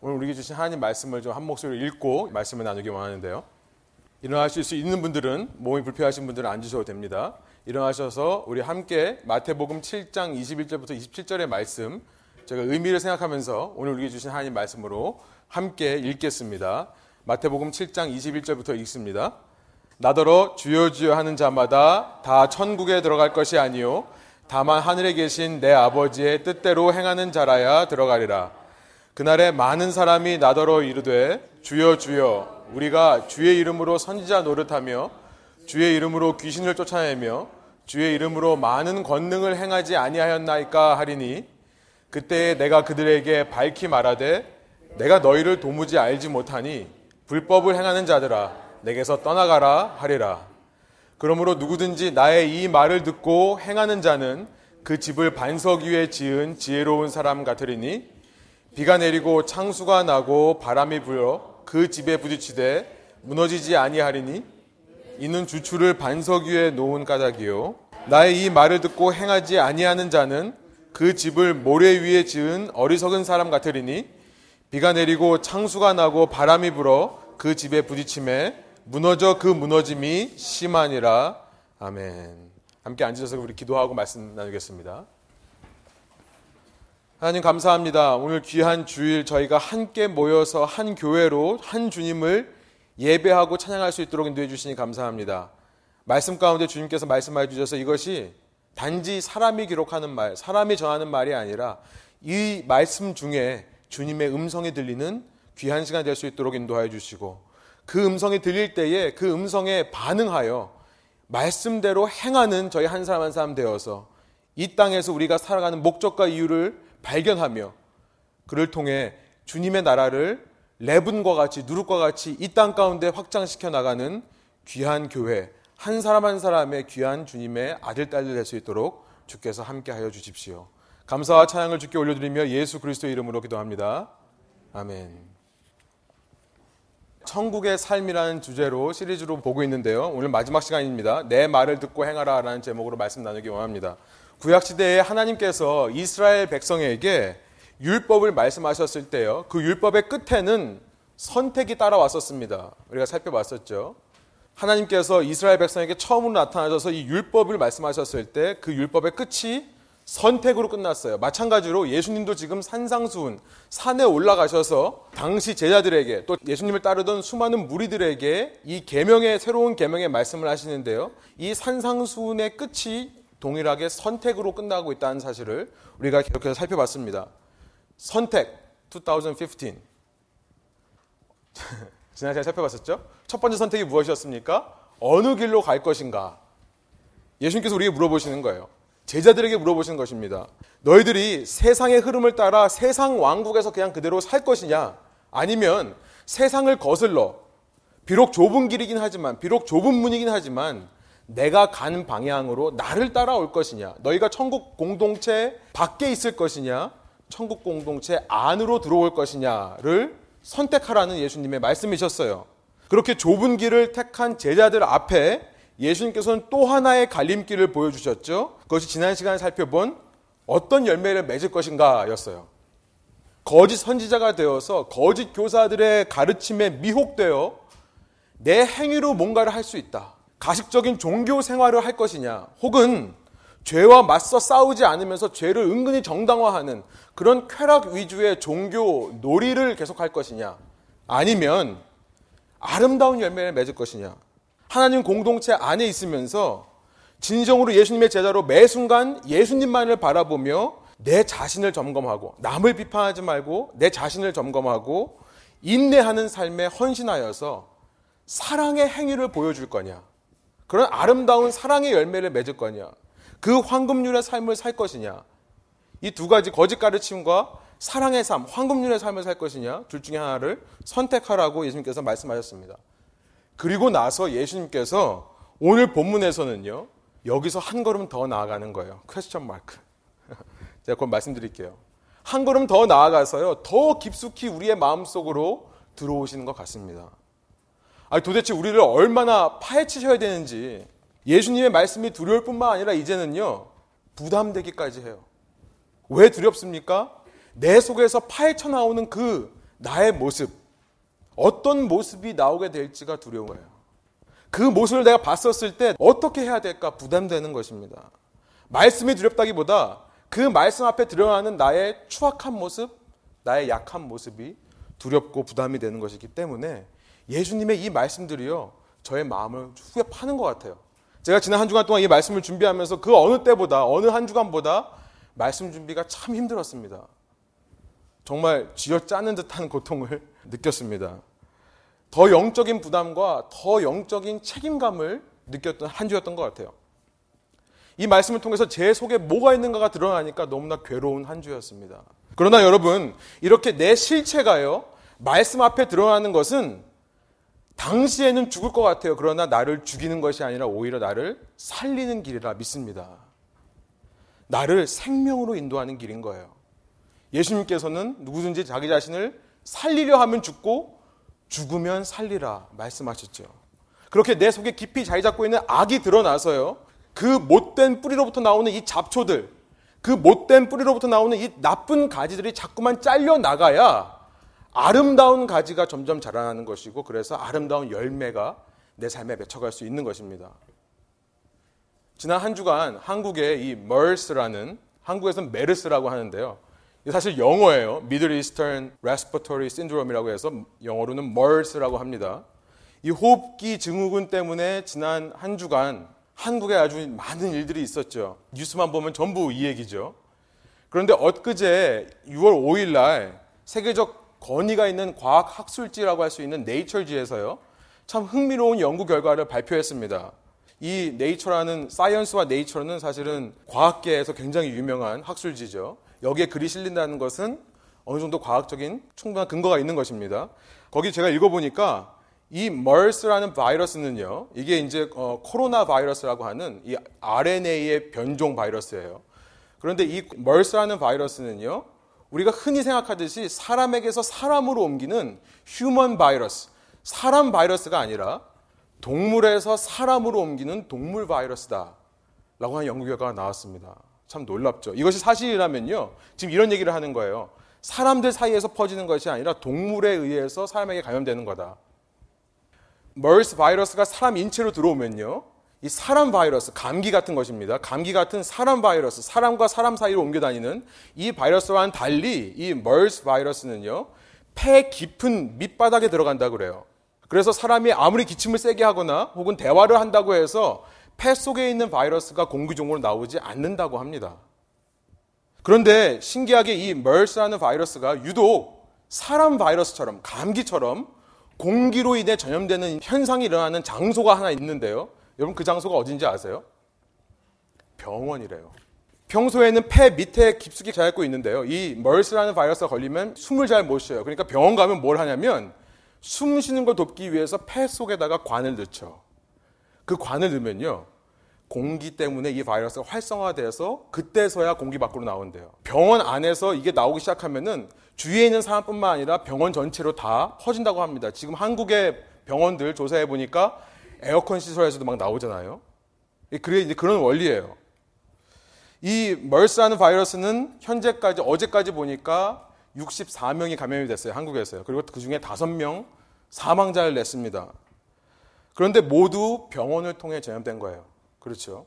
오늘 우리에게 주신 하나님 말씀을 좀 한 목소리로 읽고 말씀을 나누기 원하는데요. 일어나실 수 있는 분들은 몸이 불편하신 분들은 앉으셔도 됩니다. 일어나셔서 우리 함께 마태복음 7장 21절부터 27절의 말씀 제가 의미를 생각하면서 오늘 우리에게 주신 하나님 말씀으로 함께 읽겠습니다. 마태복음 7장 21절부터 읽습니다. 나더러 주여 주여 하는 자마다 다 천국에 들어갈 것이 아니요 다만 하늘에 계신 내 아버지의 뜻대로 행하는 자라야 들어가리라. 그날에 많은 사람이 나더러 이르되 주여 주여 우리가 주의 이름으로 선지자 노릇하며 주의 이름으로 귀신을 쫓아내며 주의 이름으로 많은 권능을 행하지 아니하였나이까 하리니 그때 내가 그들에게 밝히 말하되 내가 너희를 도무지 알지 못하니 불법을 행하는 자들아 내게서 떠나가라 하리라. 그러므로 누구든지 나의 이 말을 듣고 행하는 자는 그 집을 반석 위에 지은 지혜로운 사람 같으리니 비가 내리고 창수가 나고 바람이 불어 그 집에 부딪히되 무너지지 아니하리니 이는 주추를 반석 위에 놓은 까닭이요 나의 이 말을 듣고 행하지 아니하는 자는 그 집을 모래 위에 지은 어리석은 사람 같으리니 비가 내리고 창수가 나고 바람이 불어 그 집에 부딪힘에 무너져 그 무너짐이 심하니라 아멘. 함께 앉으셔서 우리 기도하고 말씀 나누겠습니다. 하나님 감사합니다. 오늘 귀한 주일 저희가 함께 모여서 한 교회로 한 주님을 예배하고 찬양할 수 있도록 인도해 주시니 감사합니다. 말씀 가운데 주님께서 말씀해 주셔서 이것이 단지 사람이 기록하는 말, 사람이 전하는 말이 아니라 이 말씀 중에 주님의 음성이 들리는 귀한 시간 될 수 있도록 인도하여 주시고 그 음성이 들릴 때에 그 음성에 반응하여 말씀대로 행하는 저희 한 사람 한 사람 되어서 이 땅에서 우리가 살아가는 목적과 이유를 발견하며 그를 통해 주님의 나라를 레분과 같이 누룩과 같이 이 땅 가운데 확장시켜 나가는 귀한 교회 한 사람 한 사람의 귀한 주님의 아들 딸들 될 수 있도록 주께서 함께 하여 주십시오. 감사와 찬양을 주께 올려드리며 예수 그리스도의 이름으로 기도합니다. 아멘. 천국의 삶이라는 주제로 시리즈로 보고 있는데요. 오늘 마지막 시간입니다. 내 말을 듣고 행하라 라는 제목으로 말씀 나누기 원합니다. 구약시대에 하나님께서 이스라엘 백성에게 율법을 말씀하셨을 때요. 그 율법의 끝에는 선택이 따라왔었습니다. 우리가 살펴봤었죠. 하나님께서 이스라엘 백성에게 처음으로 나타나셔서 이 율법을 말씀하셨을 때 그 율법의 끝이 선택으로 끝났어요. 마찬가지로 예수님도 지금 산상수훈, 산에 올라가셔서 당시 제자들에게 또 예수님을 따르던 수많은 무리들에게 이 계명의 새로운 계명의 말씀을 하시는데요. 이 산상수훈의 끝이 동일하게 선택으로 끝나고 있다는 사실을 우리가 계속해서 살펴봤습니다. 선택 2015 지난 시간에 살펴봤었죠? 첫 번째 선택이 무엇이었습니까? 어느 길로 갈 것인가? 예수님께서 우리에게 물어보시는 거예요. 제자들에게 물어보시는 것입니다. 너희들이 세상의 흐름을 따라 세상 왕국에서 그냥 그대로 살 것이냐? 아니면 세상을 거슬러 비록 좁은 길이긴 하지만 비록 좁은 문이긴 하지만 내가 가는 방향으로 나를 따라올 것이냐? 너희가 천국 공동체 밖에 있을 것이냐? 천국 공동체 안으로 들어올 것이냐를 선택하라는 예수님의 말씀이셨어요. 그렇게 좁은 길을 택한 제자들 앞에 예수님께서는 또 하나의 갈림길을 보여주셨죠. 그것이 지난 시간에 살펴본 어떤 열매를 맺을 것인가 였어요. 거짓 선지자가 되어서 거짓 교사들의 가르침에 미혹되어 내 행위로 뭔가를 할 수 있다. 가식적인 종교 생활을 할 것이냐, 혹은 죄와 맞서 싸우지 않으면서 죄를 은근히 정당화하는 그런 쾌락 위주의 종교 놀이를 계속할 것이냐, 아니면 아름다운 열매를 맺을 것이냐. 하나님 공동체 안에 있으면서 진정으로 예수님의 제자로 매 순간 예수님만을 바라보며 내 자신을 점검하고 남을 비판하지 말고 내 자신을 점검하고 인내하는 삶에 헌신하여서 사랑의 행위를 보여줄 거냐. 그런 아름다운 사랑의 열매를 맺을 거냐. 그 황금률의 삶을 살 것이냐. 이 두 가지 거짓 가르침과 사랑의 삶, 황금률의 삶을 살 것이냐. 둘 중에 하나를 선택하라고 예수님께서 말씀하셨습니다. 그리고 나서 예수님께서 오늘 본문에서는요. 여기서 한 걸음 더 나아가는 거예요. 퀘스천 마크. 제가 그걸 말씀드릴게요. 한 걸음 더 나아가서요. 더 깊숙이 우리의 마음속으로 들어오시는 것 같습니다. 아니 도대체 우리를 얼마나 파헤치셔야 되는지 예수님의 말씀이 두려울 뿐만 아니라 이제는요. 부담되기까지 해요. 왜 두렵습니까? 내 속에서 파헤쳐 나오는 그 나의 모습, 어떤 모습이 나오게 될지가 두려워요. 그 모습을 내가 봤었을 때 어떻게 해야 될까 부담되는 것입니다. 말씀이 두렵다기보다 그 말씀 앞에 드러나는 나의 추악한 모습, 나의 약한 모습이 두렵고 부담이 되는 것이기 때문에 예수님의 이 말씀들이요, 저의 마음을 후에 파는 것 같아요. 제가 지난 한 주간 동안 이 말씀을 준비하면서 그 어느 때보다, 어느 한 주간보다 말씀 준비가 참 힘들었습니다. 정말 쥐어 짜는 듯한 고통을 느꼈습니다. 더 영적인 부담과 더 영적인 책임감을 느꼈던 한 주였던 것 같아요. 이 말씀을 통해서 제 속에 뭐가 있는가가 드러나니까 너무나 괴로운 한 주였습니다. 그러나 여러분, 이렇게 내 실체가요, 말씀 앞에 드러나는 것은 당시에는 죽을 것 같아요. 그러나 나를 죽이는 것이 아니라 오히려 나를 살리는 길이라 믿습니다. 나를 생명으로 인도하는 길인 거예요. 예수님께서는 누구든지 자기 자신을 살리려 하면 죽고 죽으면 살리라 말씀하셨죠. 그렇게 내 속에 깊이 자리 잡고 있는 악이 드러나서요. 그 못된 뿌리로부터 나오는 이 잡초들, 그 못된 뿌리로부터 나오는 이 나쁜 가지들이 자꾸만 잘려 나가야 아름다운 가지가 점점 자라나는 것이고 그래서 아름다운 열매가 내 삶에 맺혀갈 수 있는 것입니다. 지난 한 주간 한국의 이 MERS라는 한국에서는 메르스라고 하는데요. 사실 영어예요. Middle Eastern Respiratory Syndrome이라고 해서 영어로는 MERS라고 합니다. 이 호흡기 증후군 때문에 지난 한 주간 한국에 아주 많은 일들이 있었죠. 뉴스만 보면 전부 이 얘기죠. 그런데 엊그제 6월 5일 날 세계적 권위가 있는 과학 학술지라고 할 수 있는 네이처지에서요. 참 흥미로운 연구 결과를 발표했습니다. 이 네이처라는 사이언스와 네이처는 사실은 과학계에서 굉장히 유명한 학술지죠. 여기에 글이 실린다는 것은 어느 정도 과학적인 충분한 근거가 있는 것입니다. 거기 제가 읽어보니까 이 MERS라는 바이러스는요, 이게 이제 어, 코로나 바이러스라고 하는 이 RNA의 변종 바이러스예요. 그런데 이 MERS라는 바이러스는요, 우리가 흔히 생각하듯이 사람에게서 사람으로 옮기는 human 바이러스, 사람 바이러스가 아니라 동물에서 사람으로 옮기는 동물 바이러스다. 라고 하는 연구 결과가 나왔습니다. 참 놀랍죠. 이것이 사실이라면요, 지금 이런 얘기를 하는 거예요. 사람들 사이에서 퍼지는 것이 아니라 동물에 의해서 사람에게 감염되는 거다. MERS 바이러스가 사람 인체로 들어오면요. 이 사람 바이러스, 감기 같은 것입니다. 감기 같은 사람 바이러스, 사람과 사람 사이로 옮겨 다니는 이 바이러스와는 달리 이 MERS 바이러스는요. 폐 깊은 밑바닥에 들어간다 그래요. 그래서 사람이 아무리 기침을 세게 하거나 혹은 대화를 한다고 해서 폐 속에 있는 바이러스가 공기 중으로 나오지 않는다고 합니다. 그런데 신기하게 이 MERS라는 바이러스가 유독 사람 바이러스처럼 감기처럼 공기로 인해 전염되는 현상이 일어나는 장소가 하나 있는데요. 여러분 그 장소가 어딘지 아세요? 병원이래요. 평소에는 폐 밑에 깊숙이 자고 있는데요. 이 멀스라는 바이러스가 걸리면 숨을 잘 못 쉬어요. 그러니까 병원 가면 뭘 하냐면 숨 쉬는 걸 돕기 위해서 폐 속에다가 관을 넣죠. 그 관을 넣으면요. 공기 때문에 이 바이러스가 활성화돼서 그때서야 공기 밖으로 나온대요. 병원 안에서 이게 나오기 시작하면은 주위에 있는 사람뿐만 아니라 병원 전체로 다 퍼진다고 합니다. 지금 한국의 병원들 조사해 보니까 에어컨 시설에서도 막 나오잖아요. 그게 이제 그런 원리예요. 이 멀스라는 바이러스는 현재까지 어제까지 보니까 64명이 감염이 됐어요. 한국에서요. 그리고 그 중에 5명 사망자를 냈습니다. 그런데 모두 병원을 통해 전염된 거예요. 그렇죠.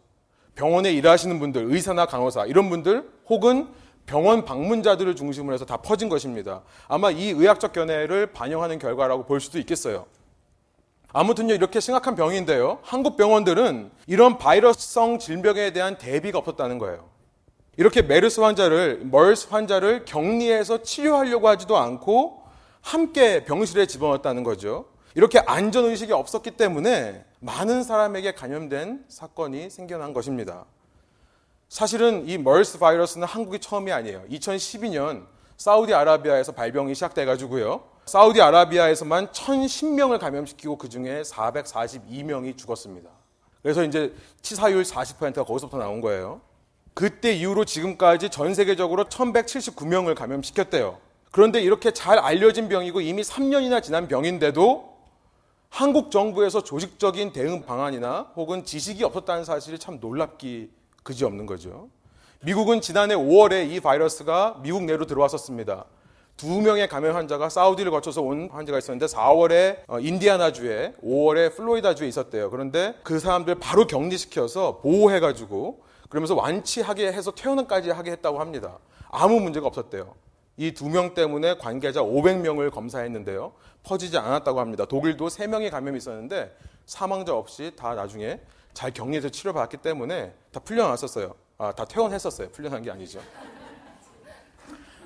병원에 일하시는 분들, 의사나 간호사 이런 분들 혹은 병원 방문자들을 중심으로 해서 다 퍼진 것입니다. 아마 이 의학적 견해를 반영하는 결과라고 볼 수도 있겠어요. 아무튼요, 이렇게 심각한 병인데요. 한국 병원들은 이런 바이러스성 질병에 대한 대비가 없었다는 거예요. 이렇게 메르스 환자를, 멀스 환자를 격리해서 치료하려고 하지도 않고 함께 병실에 집어넣었다는 거죠. 이렇게 안전의식이 없었기 때문에 많은 사람에게 감염된 사건이 생겨난 것입니다. 사실은 이 멀스 바이러스는 한국이 처음이 아니에요. 2012년 사우디아라비아에서 발병이 시작돼 가지고요. 사우디아라비아에서만 1,010명을 감염시키고 그 중에 442명이 죽었습니다. 그래서 이제 치사율 40%가 거기서부터 나온 거예요. 그때 이후로 지금까지 전 세계적으로 1,179명을 감염시켰대요. 그런데 이렇게 잘 알려진 병이고 이미 3년이나 지난 병인데도 한국 정부에서 조직적인 대응 방안이나 혹은 지식이 없었다는 사실이 참 놀랍기 그지없는 거죠. 미국은 지난해 5월에 이 바이러스가 미국 내로 들어왔었습니다. 두 명의 감염 환자가 사우디를 거쳐서 온 환자가 있었는데 4월에 어, 인디아나주에 5월에 플로리다주에 있었대요. 그런데 그 사람들 바로 격리시켜서 보호해가지고 그러면서 완치하게 해서 퇴원까지 하게 했다고 합니다. 아무 문제가 없었대요. 이 두 명 때문에 관계자 500명을 검사했는데요. 퍼지지 않았다고 합니다. 독일도 3명의 감염이 있었는데 사망자 없이 다 나중에 잘 격리해서 치료받았기 때문에 다 풀려났었어요. 아, 다 퇴원했었어요. 풀려난 게 아니죠.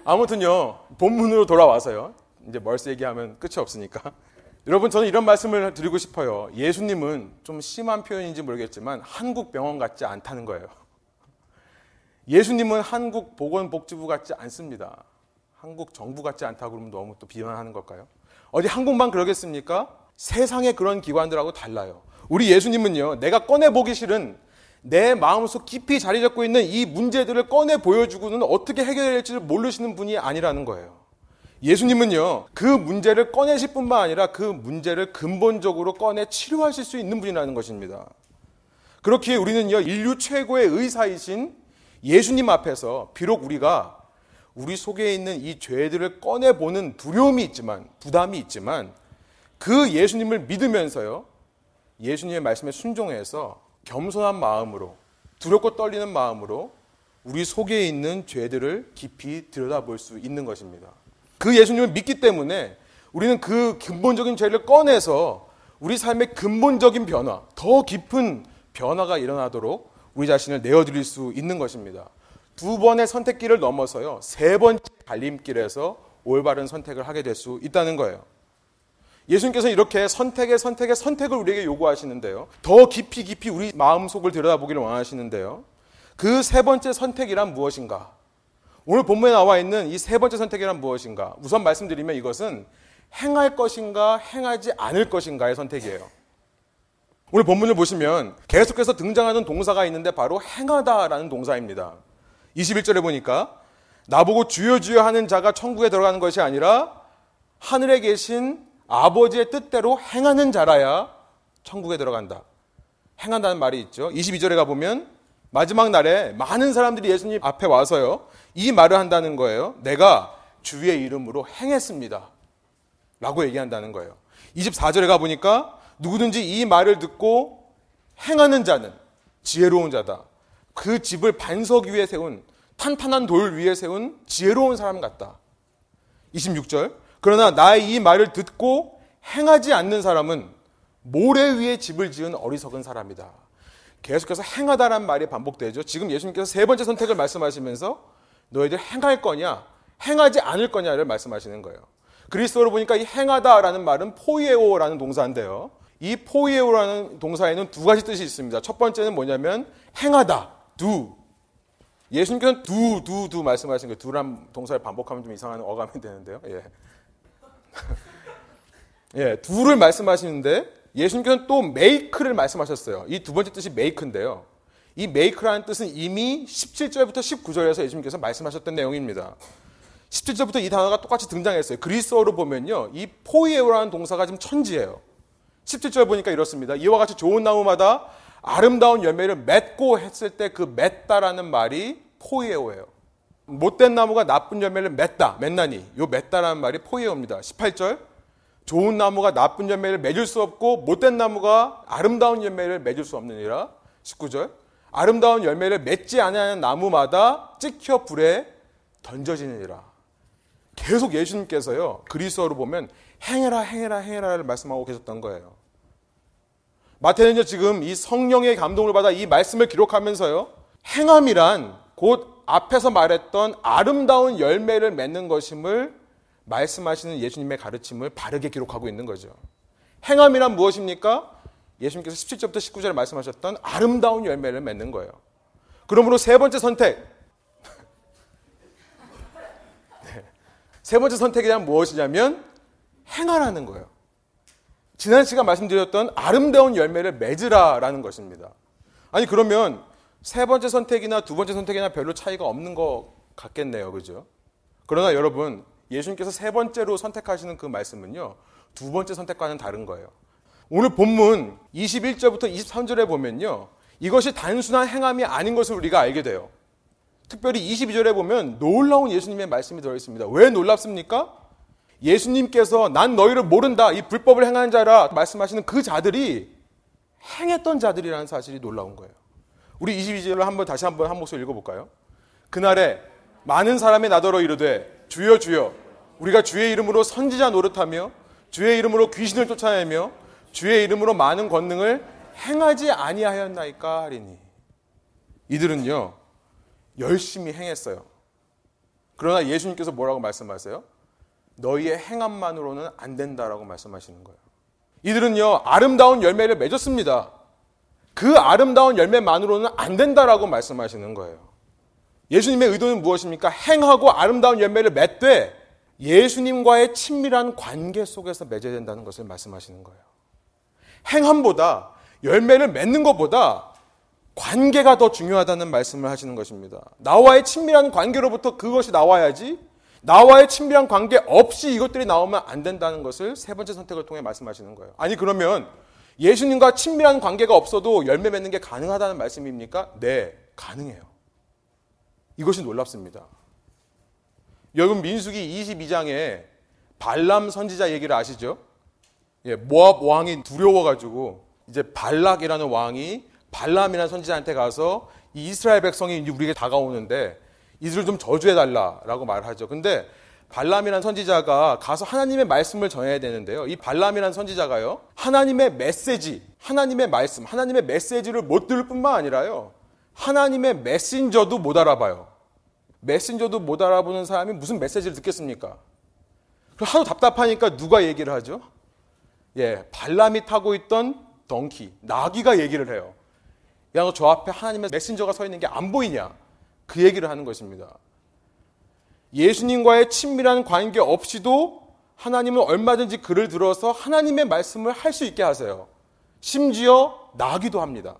아무튼요, 본문으로 돌아와서요. 이제 멀스 얘기하면 끝이 없으니까. 여러분, 저는 이런 말씀을 드리고 싶어요. 예수님은 좀 심한 표현인지 모르겠지만 한국 병원 같지 않다는 거예요. 예수님은 한국 보건복지부 같지 않습니다. 한국 정부 같지 않다고 그러면 너무 또 비난하는 걸까요? 어디 한국만 그러겠습니까? 세상의 그런 기관들하고 달라요. 우리 예수님은요, 내가 꺼내보기 싫은 내 마음속 깊이 자리 잡고 있는 이 문제들을 꺼내 보여주고는 어떻게 해결될지를 모르시는 분이 아니라는 거예요. 예수님은요, 그 문제를 꺼내실 뿐만 아니라 그 문제를 근본적으로 꺼내 치료하실 수 있는 분이라는 것입니다. 그렇게 우리는요, 인류 최고의 의사이신 예수님 앞에서 비록 우리가 우리 속에 있는 이 죄들을 꺼내보는 두려움이 있지만, 부담이 있지만, 그 예수님을 믿으면서요, 예수님의 말씀에 순종해서 겸손한 마음으로 두렵고 떨리는 마음으로 우리 속에 있는 죄들을 깊이 들여다볼 수 있는 것입니다. 그 예수님을 믿기 때문에 우리는 그 근본적인 죄를 꺼내서 우리 삶의 근본적인 변화, 더 깊은 변화가 일어나도록 우리 자신을 내어드릴 수 있는 것입니다. 두 번의 선택길을 넘어서요, 세 번째 갈림길에서 올바른 선택을 하게 될 수 있다는 거예요. 예수님께서 이렇게 선택의 선택의 선택을 우리에게 요구하시는데요. 더 깊이 깊이 우리 마음속을 들여다보기를 원하시는데요. 그 세 번째 선택이란 무엇인가? 오늘 본문에 나와 있는 이 세 번째 선택이란 무엇인가? 우선 말씀드리면 이것은 행할 것인가, 행하지 않을 것인가의 선택이에요. 오늘 본문을 보시면 계속해서 등장하는 동사가 있는데 바로 행하다라는 동사입니다. 21절에 보니까 나보고 주여 주여 하는 자가 천국에 들어가는 것이 아니라 하늘에 계신 아버지의 뜻대로 행하는 자라야 천국에 들어간다. 행한다는 말이 있죠. 22절에 가보면 마지막 날에 많은 사람들이 예수님 앞에 와서요. 이 말을 한다는 거예요. 내가 주의 이름으로 행했습니다. 라고 얘기한다는 거예요. 24절에 가보니까 누구든지 이 말을 듣고 행하는 자는 지혜로운 자다. 그 집을 반석 위에 세운 탄탄한 돌 위에 세운 지혜로운 사람 같다. 26절 그러나 나의 이 말을 듣고 행하지 않는 사람은 모래 위에 집을 지은 어리석은 사람이다. 계속해서 행하다란 말이 반복되죠. 지금 예수님께서 세 번째 선택을 말씀하시면서 너희들 행할 거냐, 행하지 않을 거냐를 말씀하시는 거예요. 그리스도로 보니까 이 행하다라는 말은 포이에오라는 동사인데요. 이 포이에오라는 동사에는 두 가지 뜻이 있습니다. 첫 번째는 뭐냐면 행하다, do. 예수님께서는 do, do, do 말씀하신 거예요. do란 동사를 반복하면 좀 이상한 어감이 되는데요. 예. 예, 둘을 말씀하시는데 예수님께서는 또 메이크를 말씀하셨어요. 이 두 번째 뜻이 메이크인데요. 이 메이크라는 뜻은 이미 17절부터 19절에서 예수님께서 말씀하셨던 내용입니다. 17절부터 이 단어가 똑같이 등장했어요. 그리스어로 보면요. 이 포이에오라는 동사가 좀 천지예요. 17절 보니까 이렇습니다. 이와 같이 좋은 나무마다 아름다운 열매를 맺고 했을 때 그 맺다라는 말이 포이에오예요. 못된 나무가 나쁜 열매를 맺다, 맺나니. 요 맺다라는 말이 포이에오입니다. 18절. 좋은 나무가 나쁜 열매를 맺을 수 없고 못된 나무가 아름다운 열매를 맺을 수 없느니라. 19절. 아름다운 열매를 맺지 않는 나무마다 찍혀 불에 던져지느니라. 계속 예수님께서요. 그리스어로 보면 행해라 행해라 행해라를 말씀하고 계셨던 거예요. 마태는요 지금 이 성령의 감동을 받아 이 말씀을 기록하면서요. 행함이란 곧 앞에서 말했던 아름다운 열매를 맺는 것임을 말씀하시는 예수님의 가르침을 바르게 기록하고 있는 거죠. 행함이란 무엇입니까? 예수님께서 17절부터 19절에 말씀하셨던 아름다운 열매를 맺는 거예요. 그러므로 세 번째 선택. 네. 세 번째 선택이 란 무엇이냐면 행하라는 거예요. 지난 시간 말씀드렸던 아름다운 열매를 맺으라라는 것입니다. 아니 그러면 세 번째 선택이나 두 번째 선택이나 별로 차이가 없는 것 같겠네요. 그죠? 그러나 여러분 예수님께서 세 번째로 선택하시는 그 말씀은요. 두 번째 선택과는 다른 거예요. 오늘 본문 21절부터 23절에 보면요. 이것이 단순한 행함이 아닌 것을 우리가 알게 돼요. 특별히 22절에 보면 놀라운 예수님의 말씀이 들어 있습니다. 왜 놀랍습니까? 예수님께서 난 너희를 모른다. 이 불법을 행하는 자라 말씀하시는 그 자들이 행했던 자들이라는 사실이 놀라운 거예요. 우리 22절을 한번 다시 한번 한 목소리 읽어볼까요? 그날에 많은 사람이 나더러 이르되 주여 주여 우리가 주의 이름으로 선지자 노릇하며 주의 이름으로 귀신을 쫓아내며 주의 이름으로 많은 권능을 행하지 아니하였나이까 하리니 이들은요 열심히 행했어요. 그러나 예수님께서 뭐라고 말씀하세요? 너희의 행함만으로는 안 된다라고 말씀하시는 거예요. 이들은요 아름다운 열매를 맺었습니다. 그 아름다운 열매만으로는 안 된다라고 말씀하시는 거예요. 예수님의 의도는 무엇입니까? 행하고 아름다운 열매를 맺되 예수님과의 친밀한 관계 속에서 맺어야 된다는 것을 말씀하시는 거예요. 행함보다 열매를 맺는 것보다 관계가 더 중요하다는 말씀을 하시는 것입니다. 나와의 친밀한 관계로부터 그것이 나와야지 나와의 친밀한 관계 없이 이것들이 나오면 안 된다는 것을 세 번째 선택을 통해 말씀하시는 거예요. 아니 그러면 예수님과 친밀한 관계가 없어도 열매 맺는 게 가능하다는 말씀입니까? 네, 가능해요. 이것이 놀랍습니다. 여러분 민수기 22장에 발람 선지자 얘기를 아시죠? 예, 모압 왕이 두려워가지고 이제 발락이라는 왕이 발람이라는 선지자한테 가서 이 이스라엘 백성이 우리에게 다가오는데 이들을 좀 저주해달라라고 말하죠. 근데 발람이라는 선지자가 가서 하나님의 말씀을 전해야 되는데요. 이 발람이라는 선지자가요. 하나님의 메시지, 하나님의 말씀, 하나님의 메시지를 못 들을 뿐만 아니라요. 하나님의 메신저도 못 알아봐요. 메신저도 못 알아보는 사람이 무슨 메시지를 듣겠습니까? 하도 답답하니까 누가 얘기를 하죠? 예, 발람이 타고 있던 덩키, 나귀가 얘기를 해요. 야, 너 저 앞에 하나님의 메신저가 서 있는 게 안 보이냐? 그 얘기를 하는 것입니다. 예수님과의 친밀한 관계 없이도 하나님은 얼마든지 글을 들어서 하나님의 말씀을 할 수 있게 하세요. 심지어 나기도 합니다.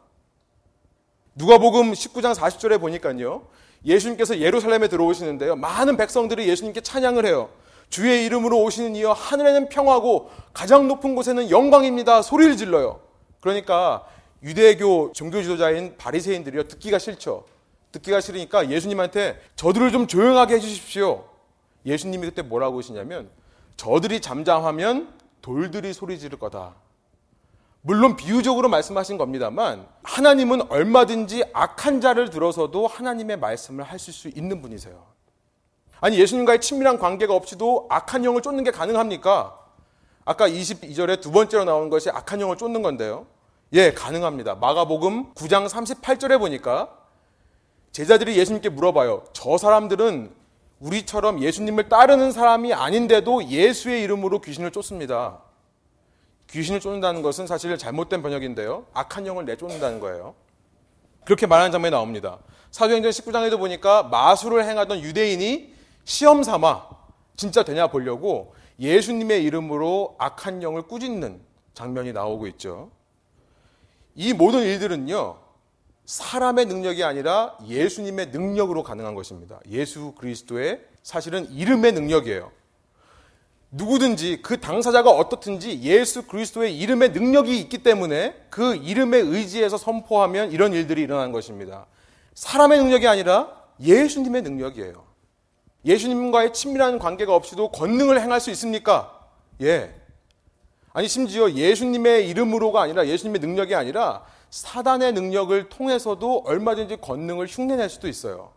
누가복음 19장 40절에 보니까요. 예수님께서 예루살렘에 들어오시는데요. 많은 백성들이 예수님께 찬양을 해요. 주의 이름으로 오시는 이여 하늘에는 평화고 가장 높은 곳에는 영광입니다. 소리를 질러요. 그러니까 유대교 종교 지도자인 바리새인들이요 듣기가 싫죠. 듣기가 싫으니까 예수님한테 저들을 좀 조용하게 해주십시오. 예수님이 그때 뭐라고 하시냐면 저들이 잠잠하면 돌들이 소리 지를 거다. 물론 비유적으로 말씀하신 겁니다만 하나님은 얼마든지 악한 자를 들어서도 하나님의 말씀을 하실 수 있는 분이세요. 아니 예수님과의 친밀한 관계가 없이도 악한 영을 쫓는 게 가능합니까? 아까 22절에 두 번째로 나오는 것이 악한 영을 쫓는 건데요. 예, 가능합니다. 마가복음 9장 38절에 보니까 제자들이 예수님께 물어봐요. 저 사람들은 우리처럼 예수님을 따르는 사람이 아닌데도 예수의 이름으로 귀신을 쫓습니다. 귀신을 쫓는다는 것은 사실 잘못된 번역인데요. 악한 영을 내쫓는다는 거예요. 그렇게 말하는 장면이 나옵니다. 사도행전 19장에도 보니까 마술을 행하던 유대인이 시험 삼아 진짜 되냐 보려고 예수님의 이름으로 악한 영을 꾸짖는 장면이 나오고 있죠. 이 모든 일들은요, 사람의 능력이 아니라 예수님의 능력으로 가능한 것입니다. 예수 그리스도의 사실은 이름의 능력이에요. 누구든지 그 당사자가 어떻든지 예수 그리스도의 이름의 능력이 있기 때문에 그 이름에 의지해서 선포하면 이런 일들이 일어나는 것입니다. 사람의 능력이 아니라 예수님의 능력이에요. 예수님과의 친밀한 관계가 없이도 권능을 행할 수 있습니까? 예. 아니, 심지어 예수님의 이름으로가 아니라 예수님의 능력이 아니라 사단의 능력을 통해서도 얼마든지 권능을 흉내낼 수도 있어요.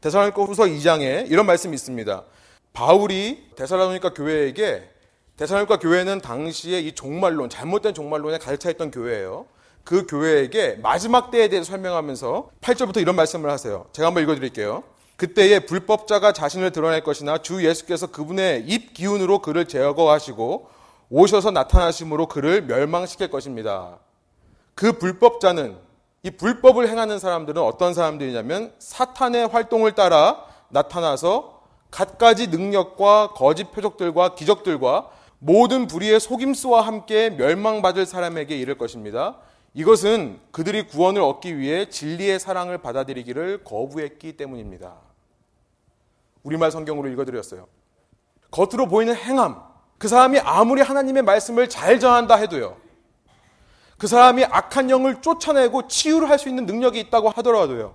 대사로니까 후서 2장에 이런 말씀이 있습니다. 바울이 데살로니가 교회에게 데살로니가 교회는 당시에 이 종말론 잘못된 종말론에 가득 차 있던 교회예요. 그 교회에게 마지막 때에 대해서 설명하면서 8절부터 이런 말씀을 하세요. 제가 한번 읽어 드릴게요. 그때에 불법자가 자신을 드러낼 것이나 주 예수께서 그분의 입 기운으로 그를 제거하시고 오셔서 나타나심으로 그를 멸망시킬 것입니다. 그 불법자는 이 불법을 행하는 사람들은 어떤 사람들이냐면 사탄의 활동을 따라 나타나서 갖가지 능력과 거짓 표적들과 기적들과 모든 불의의 속임수와 함께 멸망받을 사람에게 이를 것입니다. 이것은 그들이 구원을 얻기 위해 진리의 사랑을 받아들이기를 거부했기 때문입니다. 우리말 성경으로 읽어드렸어요. 겉으로 보이는 행함, 그 사람이 아무리 하나님의 말씀을 잘 전한다 해도요. 그 사람이 악한 영을 쫓아내고 치유를 할 수 있는 능력이 있다고 하더라도요.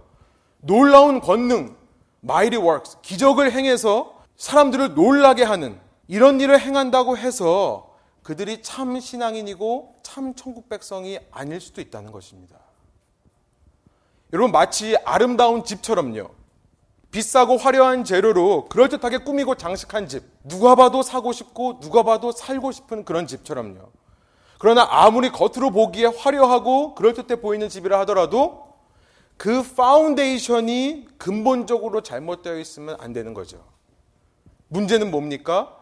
놀라운 권능, mighty works, 기적을 행해서 사람들을 놀라게 하는 이런 일을 행한다고 해서 그들이 참 신앙인이고 참 천국 백성이 아닐 수도 있다는 것입니다. 여러분 마치 아름다운 집처럼요. 비싸고 화려한 재료로 그럴듯하게 꾸미고 장식한 집. 누가 봐도 사고 싶고 누가 봐도 살고 싶은 그런 집처럼요. 그러나 아무리 겉으로 보기에 화려하고 그럴듯해 보이는 집이라 하더라도 그 foundation이 근본적으로 잘못되어 있으면 안 되는 거죠. 문제는 뭡니까?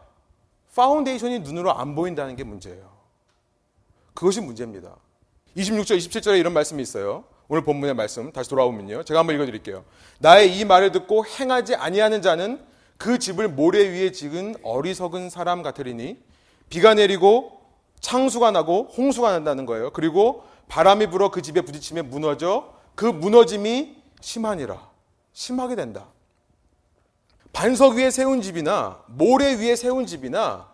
foundation이 눈으로 안 보인다는 게 문제예요. 그것이 문제입니다. 26절, 27절에 이런 말씀이 있어요. 오늘 본문의 말씀 다시 돌아오면요. 제가 한번 읽어 드릴게요. 나의 이 말을 듣고 행하지 아니하는 자는 그 집을 모래 위에 지은 어리석은 사람 같으리니 비가 내리고 창수가 나고 홍수가 난다는 거예요. 그리고 바람이 불어 그 집에 부딪히면 무너져 그 무너짐이 심하니라. 심하게 된다. 반석 위에 세운 집이나 모래 위에 세운 집이나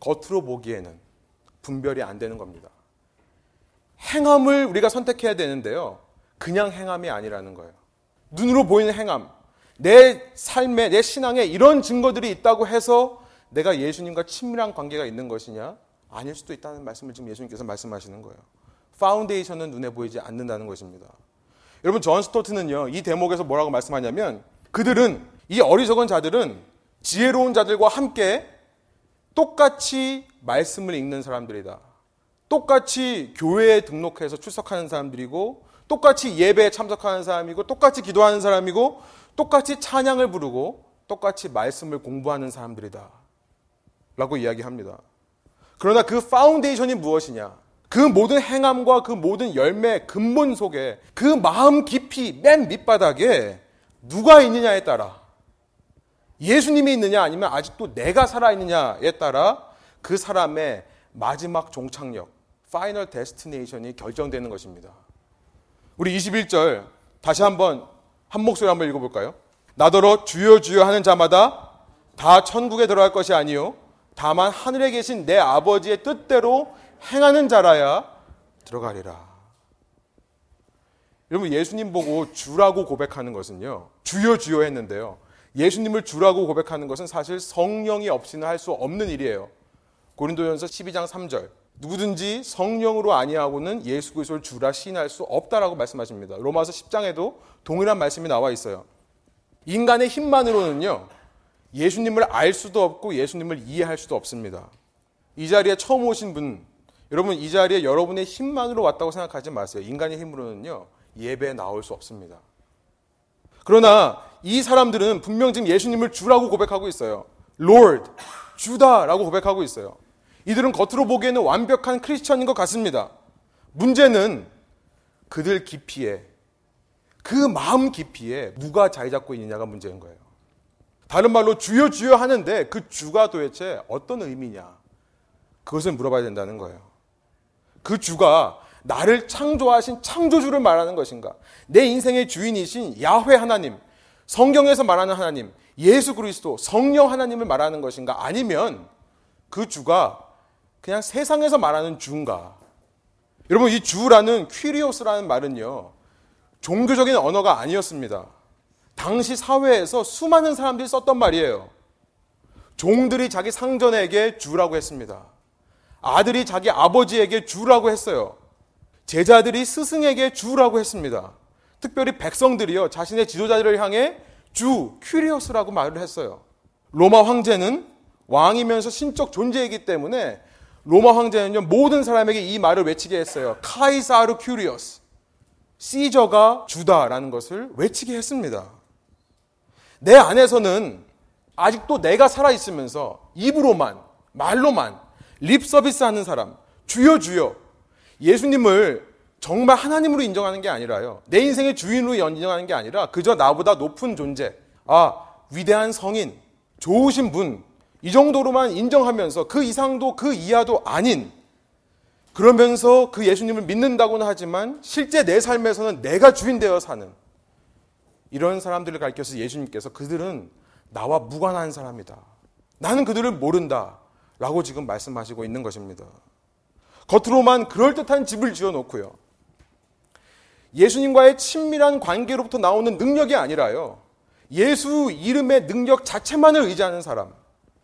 겉으로 보기에는 분별이 안 되는 겁니다. 행함을 우리가 선택해야 되는데요. 그냥 행함이 아니라는 거예요. 눈으로 보이는 행함. 내 삶에, 내 신앙에 이런 증거들이 있다고 해서 내가 예수님과 친밀한 관계가 있는 것이냐? 아닐 수도 있다는 말씀을 지금 예수님께서 말씀하시는 거예요. foundation은 눈에 보이지 않는다는 것입니다. 여러분, 존 스토트는요, 이 대목에서 뭐라고 말씀하냐면, 그들은, 이 어리석은 자들은 지혜로운 자들과 함께 똑같이 말씀을 읽는 사람들이다. 똑같이 교회에 등록해서 출석하는 사람들이고 똑같이 예배에 참석하는 사람이고 똑같이 기도하는 사람이고 똑같이 찬양을 부르고 똑같이 말씀을 공부하는 사람들이다. 라고 이야기합니다. 그러나 그 foundation이 무엇이냐? 그 모든 행함과 그 모든 열매 근본 속에 그 마음 깊이 맨 밑바닥에 누가 있느냐에 따라 예수님이 있느냐 아니면 아직도 내가 살아있느냐에 따라 그 사람의 마지막 종착역, final destination이 결정되는 것입니다. 우리 21절 다시 한번 한 목소리 한번 읽어볼까요? 나더러 주여 주여 하는 자마다 다 천국에 들어갈 것이 아니요 다만 하늘에 계신 내 아버지의 뜻대로 행하는 자라야 들어가리라. 여러분 예수님 보고 주라고 고백하는 것은요 주여 주여 했는데요 예수님을 주라고 고백하는 것은 사실 성령이 없이는 할 수 없는 일이에요. 고린도전서 12장 3절 누구든지 성령으로 아니하고는 예수 그리스도를 주라 시인할 수 없다라고 말씀하십니다. 로마서 10장에도 동일한 말씀이 나와 있어요. 인간의 힘만으로는요. 예수님을 알 수도 없고 예수님을 이해할 수도 없습니다. 이 자리에 처음 오신 분, 여러분 이 자리에 여러분의 힘만으로 왔다고 생각하지 마세요. 인간의 힘으로는요. 예배에 나올 수 없습니다. 그러나 이 사람들은 분명 지금 예수님을 주라고 고백하고 있어요. Lord, 주다라고 고백하고 있어요. 이들은 겉으로 보기에는 완벽한 크리스천인 것 같습니다. 문제는 그들 깊이에 그 마음 깊이에 누가 자리 잡고 있느냐가 문제인 거예요. 다른 말로 주여 주여 하는데 그 주가 도대체 어떤 의미냐? 그것을 물어봐야 된다는 거예요. 그 주가 나를 창조하신 창조주를 말하는 것인가? 내 인생의 주인이신 야훼 하나님, 성경에서 말하는 하나님, 예수 그리스도, 성령 하나님을 말하는 것인가? 아니면 그 주가 그냥 세상에서 말하는 주인가? 여러분, 이 주라는 퀴리오스라는 말은요, 종교적인 언어가 아니었습니다. 당시 사회에서 수많은 사람들이 썼던 말이에요. 종들이 자기 상전에게 주라고 했습니다. 아들이 자기 아버지에게 주라고 했어요. 제자들이 스승에게 주라고 했습니다. 특별히 백성들이요, 자신의 지도자들을 향해 주, 퀴리오스라고 말을 했어요. 로마 황제는 왕이면서 신적 존재이기 때문에 로마 황제는요, 모든 사람에게 이 말을 외치게 했어요. 카이사르 큐리오스. 시저가 주다라는 것을 외치게 했습니다. 내 안에서는 아직도 내가 살아있으면서 입으로만, 말로만, 립 서비스 하는 사람, 주여 주여. 예수님을 정말 하나님으로 인정하는 게 아니라요. 내 인생의 주인으로 인정하는 게 아니라 그저 나보다 높은 존재. 아, 위대한 성인, 좋으신 분, 이 정도로만 인정하면서 그 이상도 그 이하도 아닌 그러면서 그 예수님을 믿는다고는 하지만 실제 내 삶에서는 내가 주인 되어 사는 이런 사람들을 가르쳐서 예수님께서 그들은 나와 무관한 사람이다. 나는 그들을 모른다. 라고 지금 말씀하시고 있는 것입니다. 겉으로만 그럴듯한 집을 지어 놓고요. 예수님과의 친밀한 관계로부터 나오는 능력이 아니라요. 예수 이름의 능력 자체만을 의지하는 사람.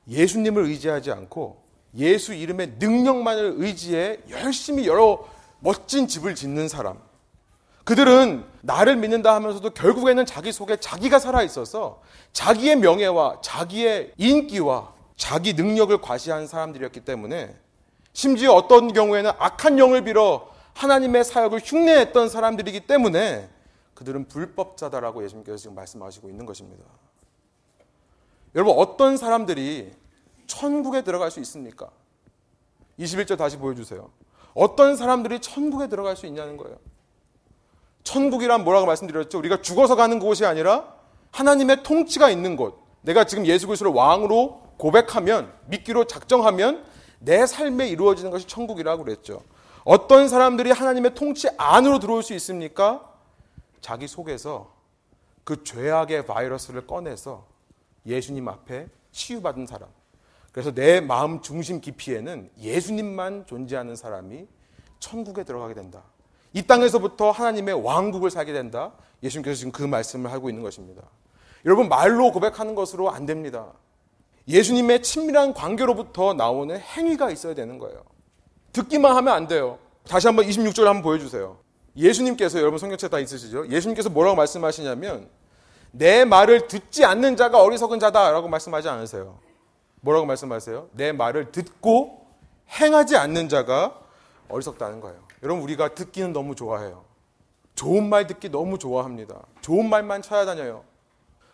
예수님을 의지하지 않고 예수 이름의 능력만을 의지해 열심히 여러 멋진 집을 짓는 사람. 그들은 나를 믿는다 하면서도 결국에는 자기 속에 자기가 살아 있어서 자기의 명예와 자기의 인기와 자기 능력을 과시한 사람들이었기 때문에 심지어 어떤 경우에는 악한 영을 빌어 하나님의 사역을 흉내했던 사람들이기 때문에 그들은 불법자다라고 예수님께서 지금 말씀하시고 있는 것입니다. 여러분, 어떤 사람들이 천국에 들어갈 수 있습니까? 21절 다시 보여주세요. 어떤 사람들이 천국에 들어갈 수 있냐는 거예요. 천국이란 뭐라고 말씀드렸죠? 우리가 죽어서 가는 곳이 아니라 하나님의 통치가 있는 곳. 내가 지금 예수 그리스도를 왕으로 고백하면 믿기로 작정하면 내 삶에 이루어지는 것이 천국이라고 그랬죠. 어떤 사람들이 하나님의 통치 안으로 들어올 수 있습니까? 자기 속에서 그 죄악의 바이러스를 꺼내서 예수님 앞에 치유받은 사람. 그래서 내 마음 중심 깊이에는 예수님만 존재하는 사람이 천국에 들어가게 된다. 이 땅에서부터 하나님의 왕국을 살게 된다. 예수님께서 지금 그 말씀을 하고 있는 것입니다. 여러분, 말로 고백하는 것으로 안 됩니다. 예수님의 친밀한 관계로부터 나오는 행위가 있어야 되는 거예요. 듣기만 하면 안 돼요. 다시 한번 26절 한번 보여주세요. 예수님께서 여러분 성경책 다 있으시죠? 예수님께서 뭐라고 말씀하시냐면 내 말을 듣지 않는 자가 어리석은 자다라고 말씀하지 않으세요. 뭐라고 말씀하세요? 내 말을 듣고 행하지 않는 자가 어리석다는 거예요. 여러분 우리가 듣기는 너무 좋아해요. 좋은 말 듣기 너무 좋아합니다. 좋은 말만 찾아다녀요.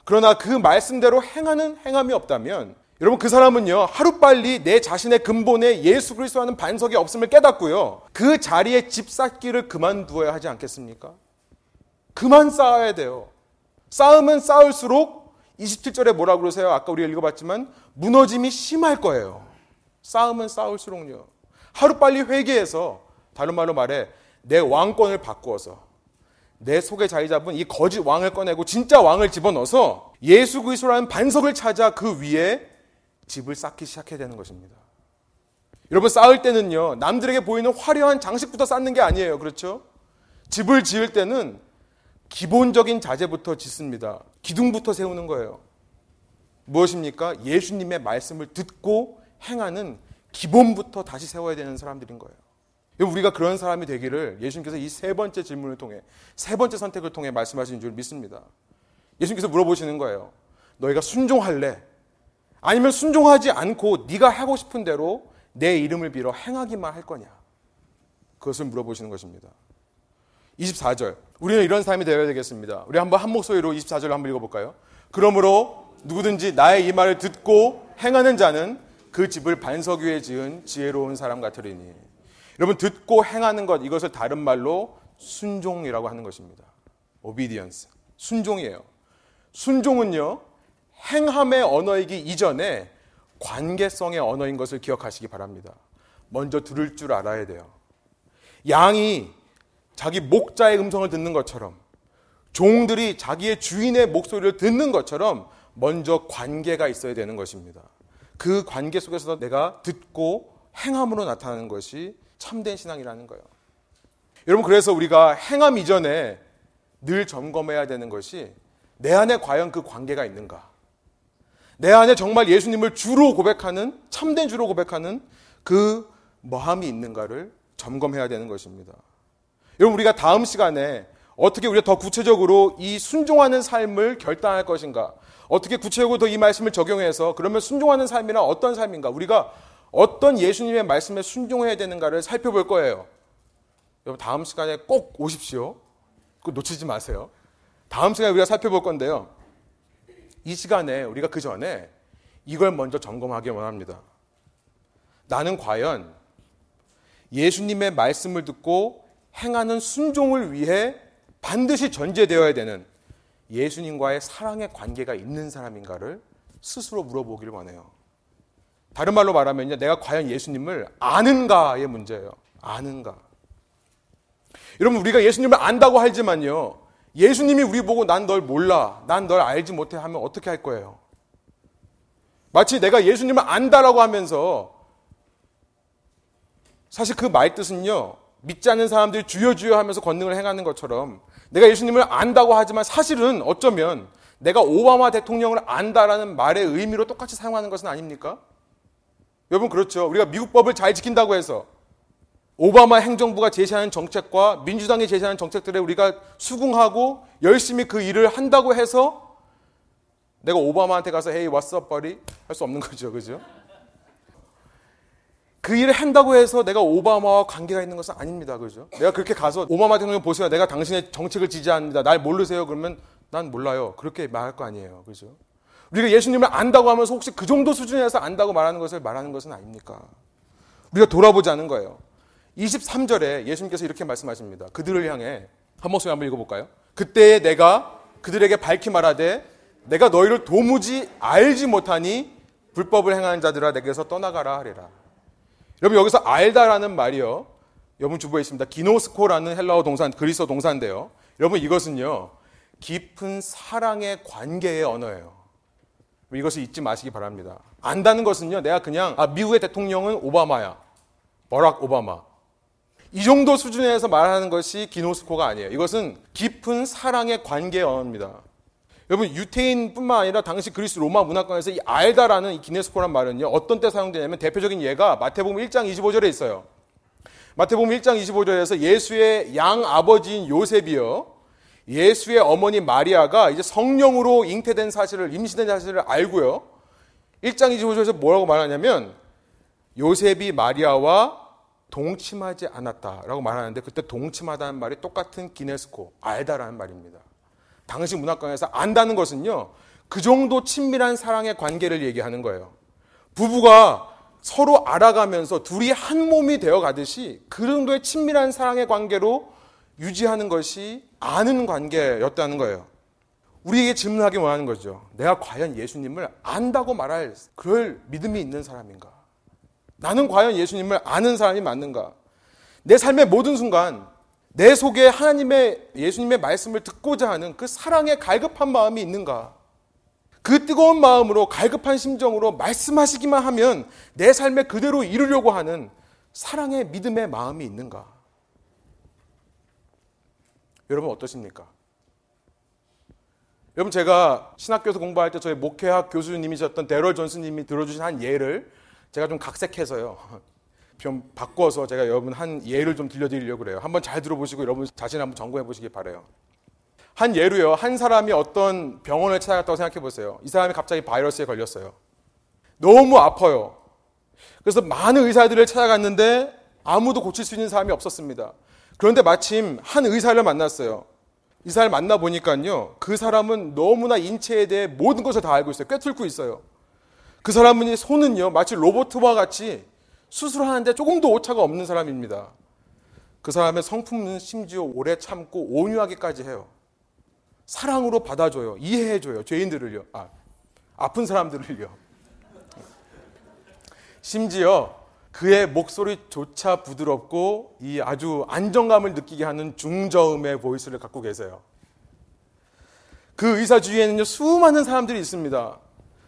그러나 그 말씀대로 행하는 행함이 없다면 여러분 그 사람은요 하루빨리 내 자신의 근본에 예수 그리스도하는 반석이 없음을 깨닫고요 그 자리에 집 쌓기를 그만두어야 하지 않겠습니까? 그만 쌓아야 돼요. 쌓으면 쌓을수록 27절에 뭐라고 그러세요? 아까 우리가 읽어봤지만 무너짐이 심할 거예요. 쌓으면 쌓을수록요. 하루빨리 회개해서 다른 말로 말해 내 왕권을 바꾸어서 내 속에 자리 잡은 이 거짓 왕을 꺼내고 진짜 왕을 집어넣어서 예수 그리스도라는 반석을 찾아 그 위에 집을 쌓기 시작해야 되는 것입니다. 여러분 쌓을 때는요 남들에게 보이는 화려한 장식부터 쌓는 게 아니에요 그렇죠? 집을 지을 때는 기본적인 자재부터 짓습니다. 기둥부터 세우는 거예요. 무엇입니까? 예수님의 말씀을 듣고 행하는 기본부터 다시 세워야 되는 사람들인 거예요. 우리가 그런 사람이 되기를 예수님께서 이 세 번째 질문을 통해 세 번째 선택을 통해 말씀하신 줄 믿습니다. 예수님께서 물어보시는 거예요. 너희가 순종할래? 아니면 순종하지 않고 네가 하고 싶은 대로 내 이름을 빌어 행하기만 할 거냐? 그것을 물어보시는 것입니다. 24절. 우리는 이런 사람이 되어야 되겠습니다. 우리 한번 한 목소리로 24절을 한번 읽어볼까요? 그러므로 누구든지 나의 이 말을 듣고 행하는 자는 그 집을 반석 위에 지은 지혜로운 사람 같으리니. 여러분 듣고 행하는 것 이것을 다른 말로 순종이라고 하는 것입니다. obedience. 순종이에요. 순종은요. 행함의 언어이기 이전에 관계성의 언어인 것을 기억하시기 바랍니다. 먼저 들을 줄 알아야 돼요. 양이 자기 목자의 음성을 듣는 것처럼 종들이 자기의 주인의 목소리를 듣는 것처럼 먼저 관계가 있어야 되는 것입니다. 그 관계 속에서 내가 듣고 행함으로 나타나는 것이 참된 신앙이라는 거예요. 여러분, 그래서 우리가 행함 이전에 늘 점검해야 되는 것이 내 안에 과연 그 관계가 있는가? 내 안에 정말 예수님을 주로 고백하는, 참된 주로 고백하는 그 마음이 있는가를 점검해야 되는 것입니다. 여러분, 우리가 다음 시간에 어떻게 우리가 더 구체적으로 이 순종하는 삶을 결단할 것인가? 어떻게 구체적으로 더 이 말씀을 적용해서 그러면 순종하는 삶이란 어떤 삶인가? 우리가 어떤 예수님의 말씀에 순종해야 되는가를 살펴볼 거예요. 여러분, 다음 시간에 꼭 오십시오. 그거 놓치지 마세요. 다음 시간에 우리가 살펴볼 건데요. 이 시간에 우리가 그 전에 이걸 먼저 점검하기 원합니다. 나는 과연 예수님의 말씀을 듣고 행하는 순종을 위해 반드시 전제되어야 되는 예수님과의 사랑의 관계가 있는 사람인가를 스스로 물어보기를 원해요. 다른 말로 말하면요. 내가 과연 예수님을 아는가의 문제예요. 아는가. 여러분, 우리가 예수님을 안다고 하지만요. 예수님이 우리 보고 난 널 몰라. 난 널 알지 못해 하면 어떻게 할 거예요? 마치 내가 예수님을 안다라고 하면서 사실 그 말 뜻은요. 믿지 않는 사람들이 주여 주여 하면서 권능을 행하는 것처럼 내가 예수님을 안다고 하지만 사실은 어쩌면 내가 오바마 대통령을 안다라는 말의 의미로 똑같이 사용하는 것은 아닙니까? 여러분 그렇죠. 우리가 미국 법을 잘 지킨다고 해서 오바마 행정부가 제시하는 정책과 민주당이 제시하는 정책들에 우리가 수긍하고 열심히 그 일을 한다고 해서 내가 오바마한테 가서 헤이 up buddy 할수 없는 거죠. 그죠? 그 일을 한다고 해서 내가 오바마와 관계가 있는 것은 아닙니다. 그죠? 내가 그렇게 가서 오바마 대통령 보세요. 내가 당신의 정책을 지지합니다. 날 모르세요? 그러면 난 몰라요. 그렇게 말할 거 아니에요. 그죠? 우리가 예수님을 안다고 하면서 혹시 그 정도 수준에서 안다고 말하는 것을 말하는 것은 아닙니까? 우리가 돌아보자는 거예요. 23절에 예수님께서 이렇게 말씀하십니다. 그들을 향해 한 목소리 한번 읽어볼까요? 그때 내가 그들에게 밝히 말하되 내가 너희를 도무지 알지 못하니 불법을 행하는 자들아 내게서 떠나가라 하리라. 여러분 여기서 알다라는 말이요. 여러분 주부에 있습니다. 기노스코라는 헬라어 동사, 그리스어 동사인데요. 여러분 이것은요. 깊은 사랑의 관계의 언어예요. 이것을 잊지 마시기 바랍니다. 안다는 것은요. 내가 그냥 아, 미국의 대통령은 오바마야. 버락 오바마. 이 정도 수준에서 말하는 것이 기노스코가 아니에요. 이것은 깊은 사랑의 관계의 언어입니다. 여러분 유태인뿐만 아니라 당시 그리스 로마 문화권에서 이 알다라는 이 기네스코란 말은요 어떤 때 사용되냐면 대표적인 예가 마태복음 1장 25절에 있어요. 마태복음 1장 25절에서 예수의 양 아버지인 요셉이요 예수의 어머니 마리아가 이제 성령으로 잉태된 사실을 임신된 사실을 알고요 1장 25절에서 뭐라고 말하냐면 요셉이 마리아와 동침하지 않았다라고 말하는데 그때 동침하다는 말이 똑같은 기네스코 알다라는 말입니다. 당시 문화권에서 안다는 것은요, 그 정도 친밀한 사랑의 관계를 얘기하는 거예요. 부부가 서로 알아가면서 둘이 한 몸이 되어 가듯이 그 정도의 친밀한 사랑의 관계로 유지하는 것이 아는 관계였다는 거예요. 우리에게 질문하기 원하는 거죠. 내가 과연 예수님을 안다고 말할 그럴 믿음이 있는 사람인가? 나는 과연 예수님을 아는 사람이 맞는가? 내 삶의 모든 순간 내 속에 하나님의 예수님의 말씀을 듣고자 하는 그 사랑의 갈급한 마음이 있는가? 그 뜨거운 마음으로 갈급한 심정으로 말씀하시기만 하면 내 삶에 그대로 이루려고 하는 사랑의 믿음의 마음이 있는가? 여러분 어떠십니까? 여러분 제가 신학교에서 공부할 때 저희 목회학 교수님이셨던 데럴 존스님이 들어주신 한 예를 제가 좀 각색해서요. 좀 바꿔서 제가 여러분 한 예를 좀 들려드리려고 그래요. 한번 잘 들어보시고 여러분 자신 한번 점검해 보시기 바래요. 한 예로요. 한 사람이 어떤 병원을 찾아갔다고 생각해 보세요. 이 사람이 갑자기 바이러스에 걸렸어요. 너무 아파요. 그래서 많은 의사들을 찾아갔는데 아무도 고칠 수 있는 사람이 없었습니다. 그런데 마침 한 의사를 만났어요. 의사를 만나 보니까요. 그 사람은 너무나 인체에 대해 모든 것을 다 알고 있어요. 꿰뚫고 있어요. 그 사람은 손은요. 마치 로봇과 같이 수술하는데 조금도 오차가 없는 사람입니다. 그 사람의 성품은 심지어 오래 참고 온유하기까지 해요. 사랑으로 받아줘요. 이해해줘요. 죄인들을요. 아, 아픈 사람들을요. 심지어 그의 목소리조차 부드럽고 이 아주 안정감을 느끼게 하는 중저음의 보이스를 갖고 계세요. 그 의사 주위에는요, 수많은 사람들이 있습니다.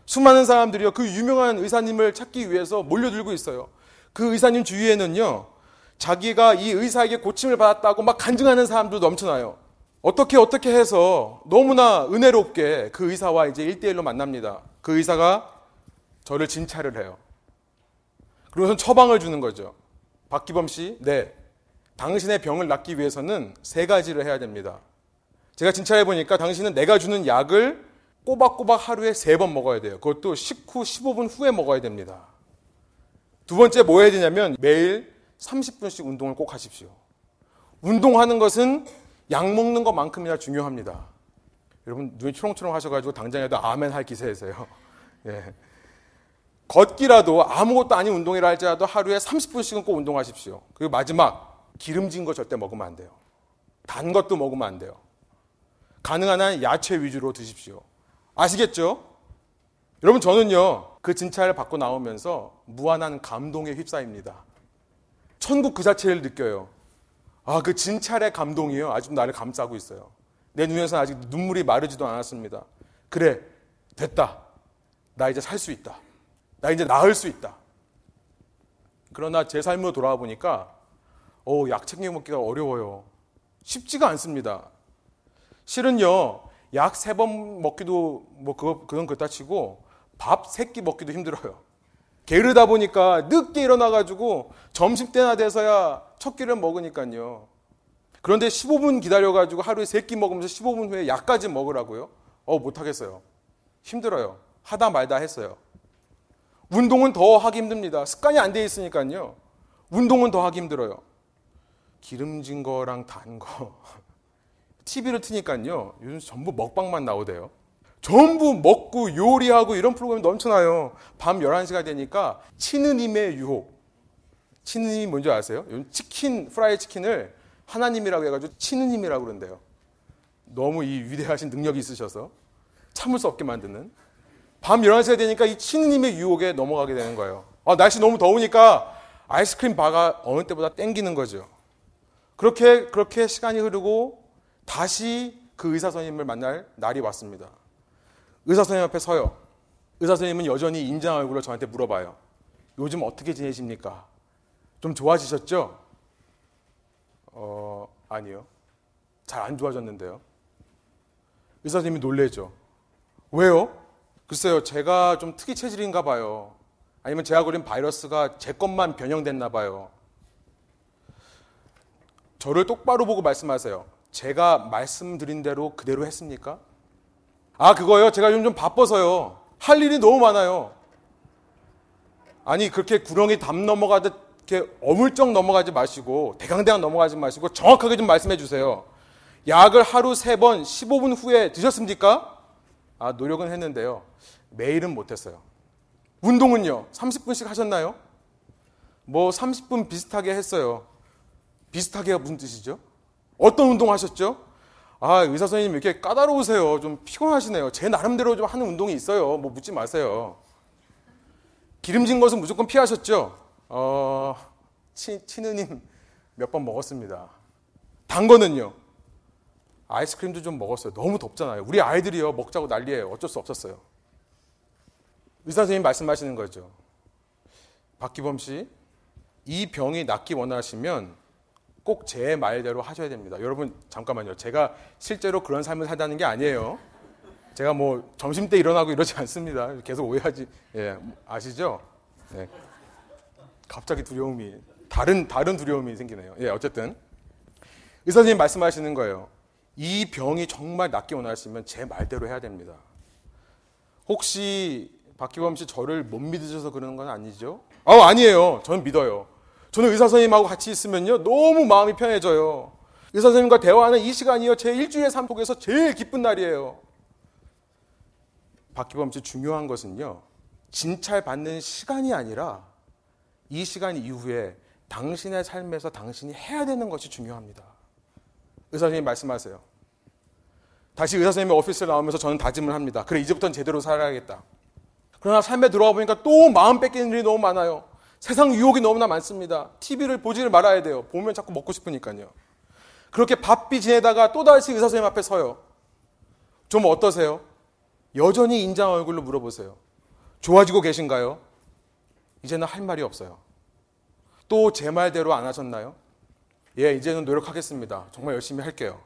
수많은 사람들이요, 그 유명한 의사님을 찾기 위해서 몰려들고 있어요. 그 의사님 주위에는요, 자기가 이 의사에게 고침을 받았다고 막 간증하는 사람도 넘쳐나요. 어떻게 어떻게 해서 너무나 은혜롭게 그 의사와 이제 1대1로 만납니다. 그 의사가 저를 진찰을 해요. 그러고선 처방을 주는 거죠. 박기범 씨, 네. 당신의 병을 낫기 위해서는 세 가지를 해야 됩니다. 제가 진찰해 보니까 당신은 내가 주는 약을 꼬박꼬박 하루에 세 번 먹어야 돼요. 그것도 식후 15분 후에 먹어야 됩니다. 두 번째 뭐 해야 되냐면 매일 30분씩 운동을 꼭 하십시오. 운동하는 것은 약 먹는 것만큼이나 중요합니다. 여러분 눈이 초롱초롱 하셔가지고 당장에도 아멘 할 기세에서요. 예. 걷기라도 아무것도 아닌 운동이라 할지라도 하루에 30분씩은 꼭 운동하십시오. 그리고 마지막 기름진 거 절대 먹으면 안 돼요. 단 것도 먹으면 안 돼요. 가능한 한 야채 위주로 드십시오. 아시겠죠? 여러분 저는요 그 진찰을 받고 나오면서 무한한 감동에 휩싸입니다. 천국 그 자체를 느껴요. 아, 그 진찰의 감동이요. 아직 나를 감싸고 있어요. 내 눈에서 아직 눈물이 마르지도 않았습니다. 그래, 됐다. 나 이제 살 수 있다. 나 이제 나을 수 있다. 그러나 제 삶으로 돌아와 보니까 어, 약 챙겨 먹기가 어려워요. 쉽지가 않습니다. 실은요, 약 세 번 먹기도 뭐 그거 그건 그렇다 치고 밥 세 끼 먹기도 힘들어요. 게으르다 보니까 늦게 일어나가지고 점심 때나 돼서야 첫 끼를 먹으니까요. 그런데 15분 기다려가지고 하루에 세 끼 먹으면서 15분 후에 약까지 먹으라고요? 어, 못하겠어요. 힘들어요. 하다 말다 했어요. 운동은 더 하기 힘듭니다. 습관이 안 돼 있으니까요. 운동은 더 하기 힘들어요. 기름진 거랑 단 거. TV를 트니까요. 요즘 전부 먹방만 나오대요. 전부 먹고 요리하고 이런 프로그램이 넘쳐나요. 밤 11시가 되니까 치느님의 유혹. 치느님이 뭔지 아세요? 치킨, 프라이 치킨을 하나님이라고 해가지고 치느님이라고 그런대요. 너무 이 위대하신 능력이 있으셔서 참을 수 없게 만드는. 밤 11시가 되니까 이 치느님의 유혹에 넘어가게 되는 거예요. 아, 날씨 너무 더우니까 아이스크림 바가 어느 때보다 땡기는 거죠. 그렇게, 그렇게 시간이 흐르고 다시 그 의사 선생님을 만날 날이 왔습니다. 의사 선생님 앞에 서요. 의사 선생님은 여전히 인자한 얼굴로 저한테 물어봐요. 요즘 어떻게 지내십니까? 좀 좋아지셨죠? 어, 아니요. 잘 안 좋아졌는데요. 의사 선생님이 놀래죠. 왜요? 글쎄요, 제가 좀 특이 체질인가 봐요. 아니면 제가 걸린 바이러스가 제 것만 변형됐나 봐요. 저를 똑바로 보고 말씀하세요. 제가 말씀드린 대로 그대로 했습니까? 아, 그거요? 제가 요즘 좀 바빠서요. 할 일이 너무 많아요. 아니, 그렇게 구렁이 담 넘어가듯 이렇게 어물쩍 넘어가지 마시고, 대강대강 넘어가지 마시고, 정확하게 좀 말씀해 주세요. 약을 하루 세 번, 15분 후에 드셨습니까? 아, 노력은 했는데요. 매일은 못했어요. 운동은요? 30분씩 하셨나요? 뭐 30분 비슷하게 했어요. 비슷하게가 무슨 뜻이죠? 어떤 운동 하셨죠? 아, 의사 선생님 이렇게 까다로우세요. 좀 피곤하시네요. 제 나름대로 좀 하는 운동이 있어요. 뭐 묻지 마세요. 기름진 것은 무조건 피하셨죠? 어, 치, 치느님 몇 번 먹었습니다. 단 거는요? 아이스크림도 좀 먹었어요. 너무 덥잖아요. 우리 아이들이요. 먹자고 난리예요. 어쩔 수 없었어요. 의사 선생님 말씀하시는 거죠. 박기범 씨, 이 병이 낫기 원하시면 꼭 제 말대로 하셔야 됩니다. 여러분, 잠깐만요. 제가 실제로 그런 삶을 살다는 게 아니에요. 제가 뭐 점심 때 일어나고 이러지 않습니다. 계속 오해하지, 예, 아시죠? 네. 갑자기 두려움이, 다른, 다른 두려움이 생기네요. 예, 어쨌든. 의사 선생님 말씀하시는 거예요. 이 병이 정말 낫기 원하시면 제 말대로 해야 됩니다. 혹시 박기범 씨 저를 못 믿으셔서 그러는 건 아니죠? 아, 아니에요. 저는 믿어요. 저는 의사 선생님하고 같이 있으면요. 너무 마음이 편해져요. 의사 선생님과 대화하는 이 시간이요. 제 일주일의 삶 속에서 제일 기쁜 날이에요. 박기범 씨 중요한 것은요. 진찰 받는 시간이 아니라 이 시간 이후에 당신의 삶에서 당신이 해야 되는 것이 중요합니다. 의사 선생님 말씀하세요. 다시 의사 선생님의 오피스를 나오면서 저는 다짐을 합니다. 그래, 이제부터는 제대로 살아야겠다. 그러나 삶에 들어와 보니까 또 마음 뺏기는 일이 너무 많아요. 세상 유혹이 너무나 많습니다. TV를 보지를 말아야 돼요. 보면 자꾸 먹고 싶으니까요. 그렇게 바삐 지내다가 또다시 의사 선생님 앞에 서요. 좀 어떠세요? 여전히 인장 얼굴로 물어보세요. 좋아지고 계신가요? 이제는 할 말이 없어요. 또 제 말대로 안 하셨나요? 예, 이제는 노력하겠습니다. 정말 열심히 할게요.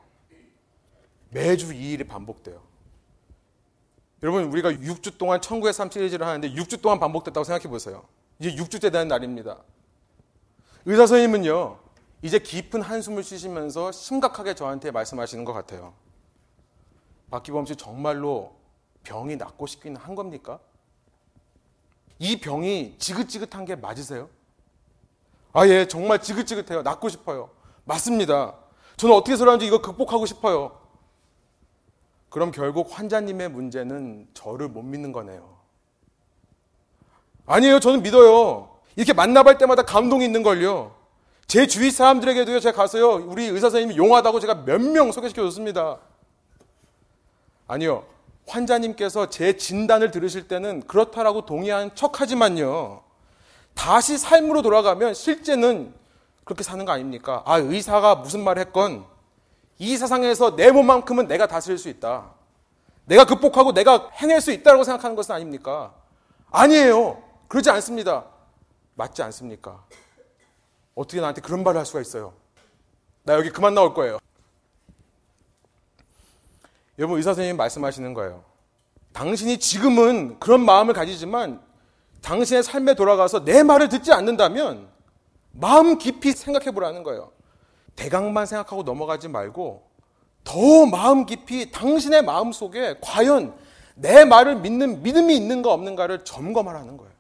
매주 이 일이 반복돼요. 여러분, 우리가 6주 동안 천국의 삶 시리즈를 하는데 6주 동안 반복됐다고 생각해 보세요. 이제 6주째 되는 날입니다. 의사 선생님은요, 이제 깊은 한숨을 쉬시면서 심각하게 저한테 말씀하시는 것 같아요. 박기범 씨 정말로 병이 낫고 싶기는 한 겁니까? 이 병이 지긋지긋한 게 맞으세요? 아, 예, 정말 지긋지긋해요. 낫고 싶어요. 맞습니다. 저는 어떻게 해서라든지 이거 극복하고 싶어요. 그럼 결국 환자님의 문제는 저를 못 믿는 거네요. 아니에요. 저는 믿어요. 이렇게 만나볼 때마다 감동이 있는걸요. 제 주위 사람들에게도요, 제가 가서요, 우리 의사 선생님이 용하다고 제가 몇 명 소개시켜 줬습니다. 아니요. 환자님께서 제 진단을 들으실 때는 그렇다라고 동의한 척 하지만요. 다시 삶으로 돌아가면 실제는 그렇게 사는 거 아닙니까? 아, 의사가 무슨 말 했건 이 세상에서 내 몸만큼은 내가 다스릴 수 있다. 내가 극복하고 내가 해낼 수 있다고 생각하는 것은 아닙니까? 아니에요. 그러지 않습니다. 맞지 않습니까? 어떻게 나한테 그런 말을 할 수가 있어요? 나 여기 그만 나올 거예요. 여러분 의사 선생님이 말씀하시는 거예요. 당신이 지금은 그런 마음을 가지지만 당신의 삶에 돌아가서 내 말을 듣지 않는다면 마음 깊이 생각해 보라는 거예요. 대강만 생각하고 넘어가지 말고 더 마음 깊이 당신의 마음 속에 과연 내 말을 믿는 믿음이 있는가 없는가를 점검하라는 거예요.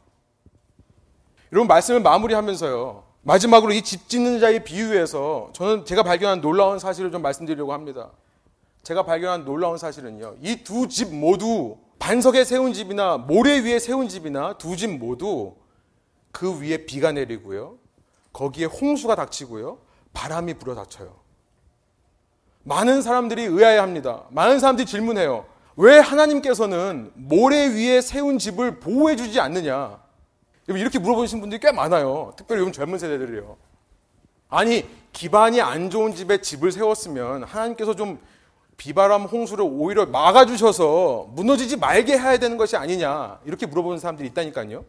여러분 말씀을 마무리하면서요. 마지막으로 이 집 짓는 자의 비유에서 저는 제가 발견한 놀라운 사실을 좀 말씀드리려고 합니다. 제가 발견한 놀라운 사실은요. 이 두 집 모두 반석에 세운 집이나 모래 위에 세운 집이나 두 집 모두 그 위에 비가 내리고요. 거기에 홍수가 닥치고요. 바람이 불어 닥쳐요. 많은 사람들이 의아해 합니다. 많은 사람들이 질문해요. 왜 하나님께서는 모래 위에 세운 집을 보호해 주지 않느냐? 이렇게 물어보신 분들이 꽤 많아요. 특별히 요즘 젊은 세대들이요. 아니, 기반이 안 좋은 집에 집을 세웠으면 하나님께서 좀 비바람 홍수를 오히려 막아주셔서 무너지지 말게 해야 되는 것이 아니냐. 이렇게 물어보는 사람들이 있다니까요.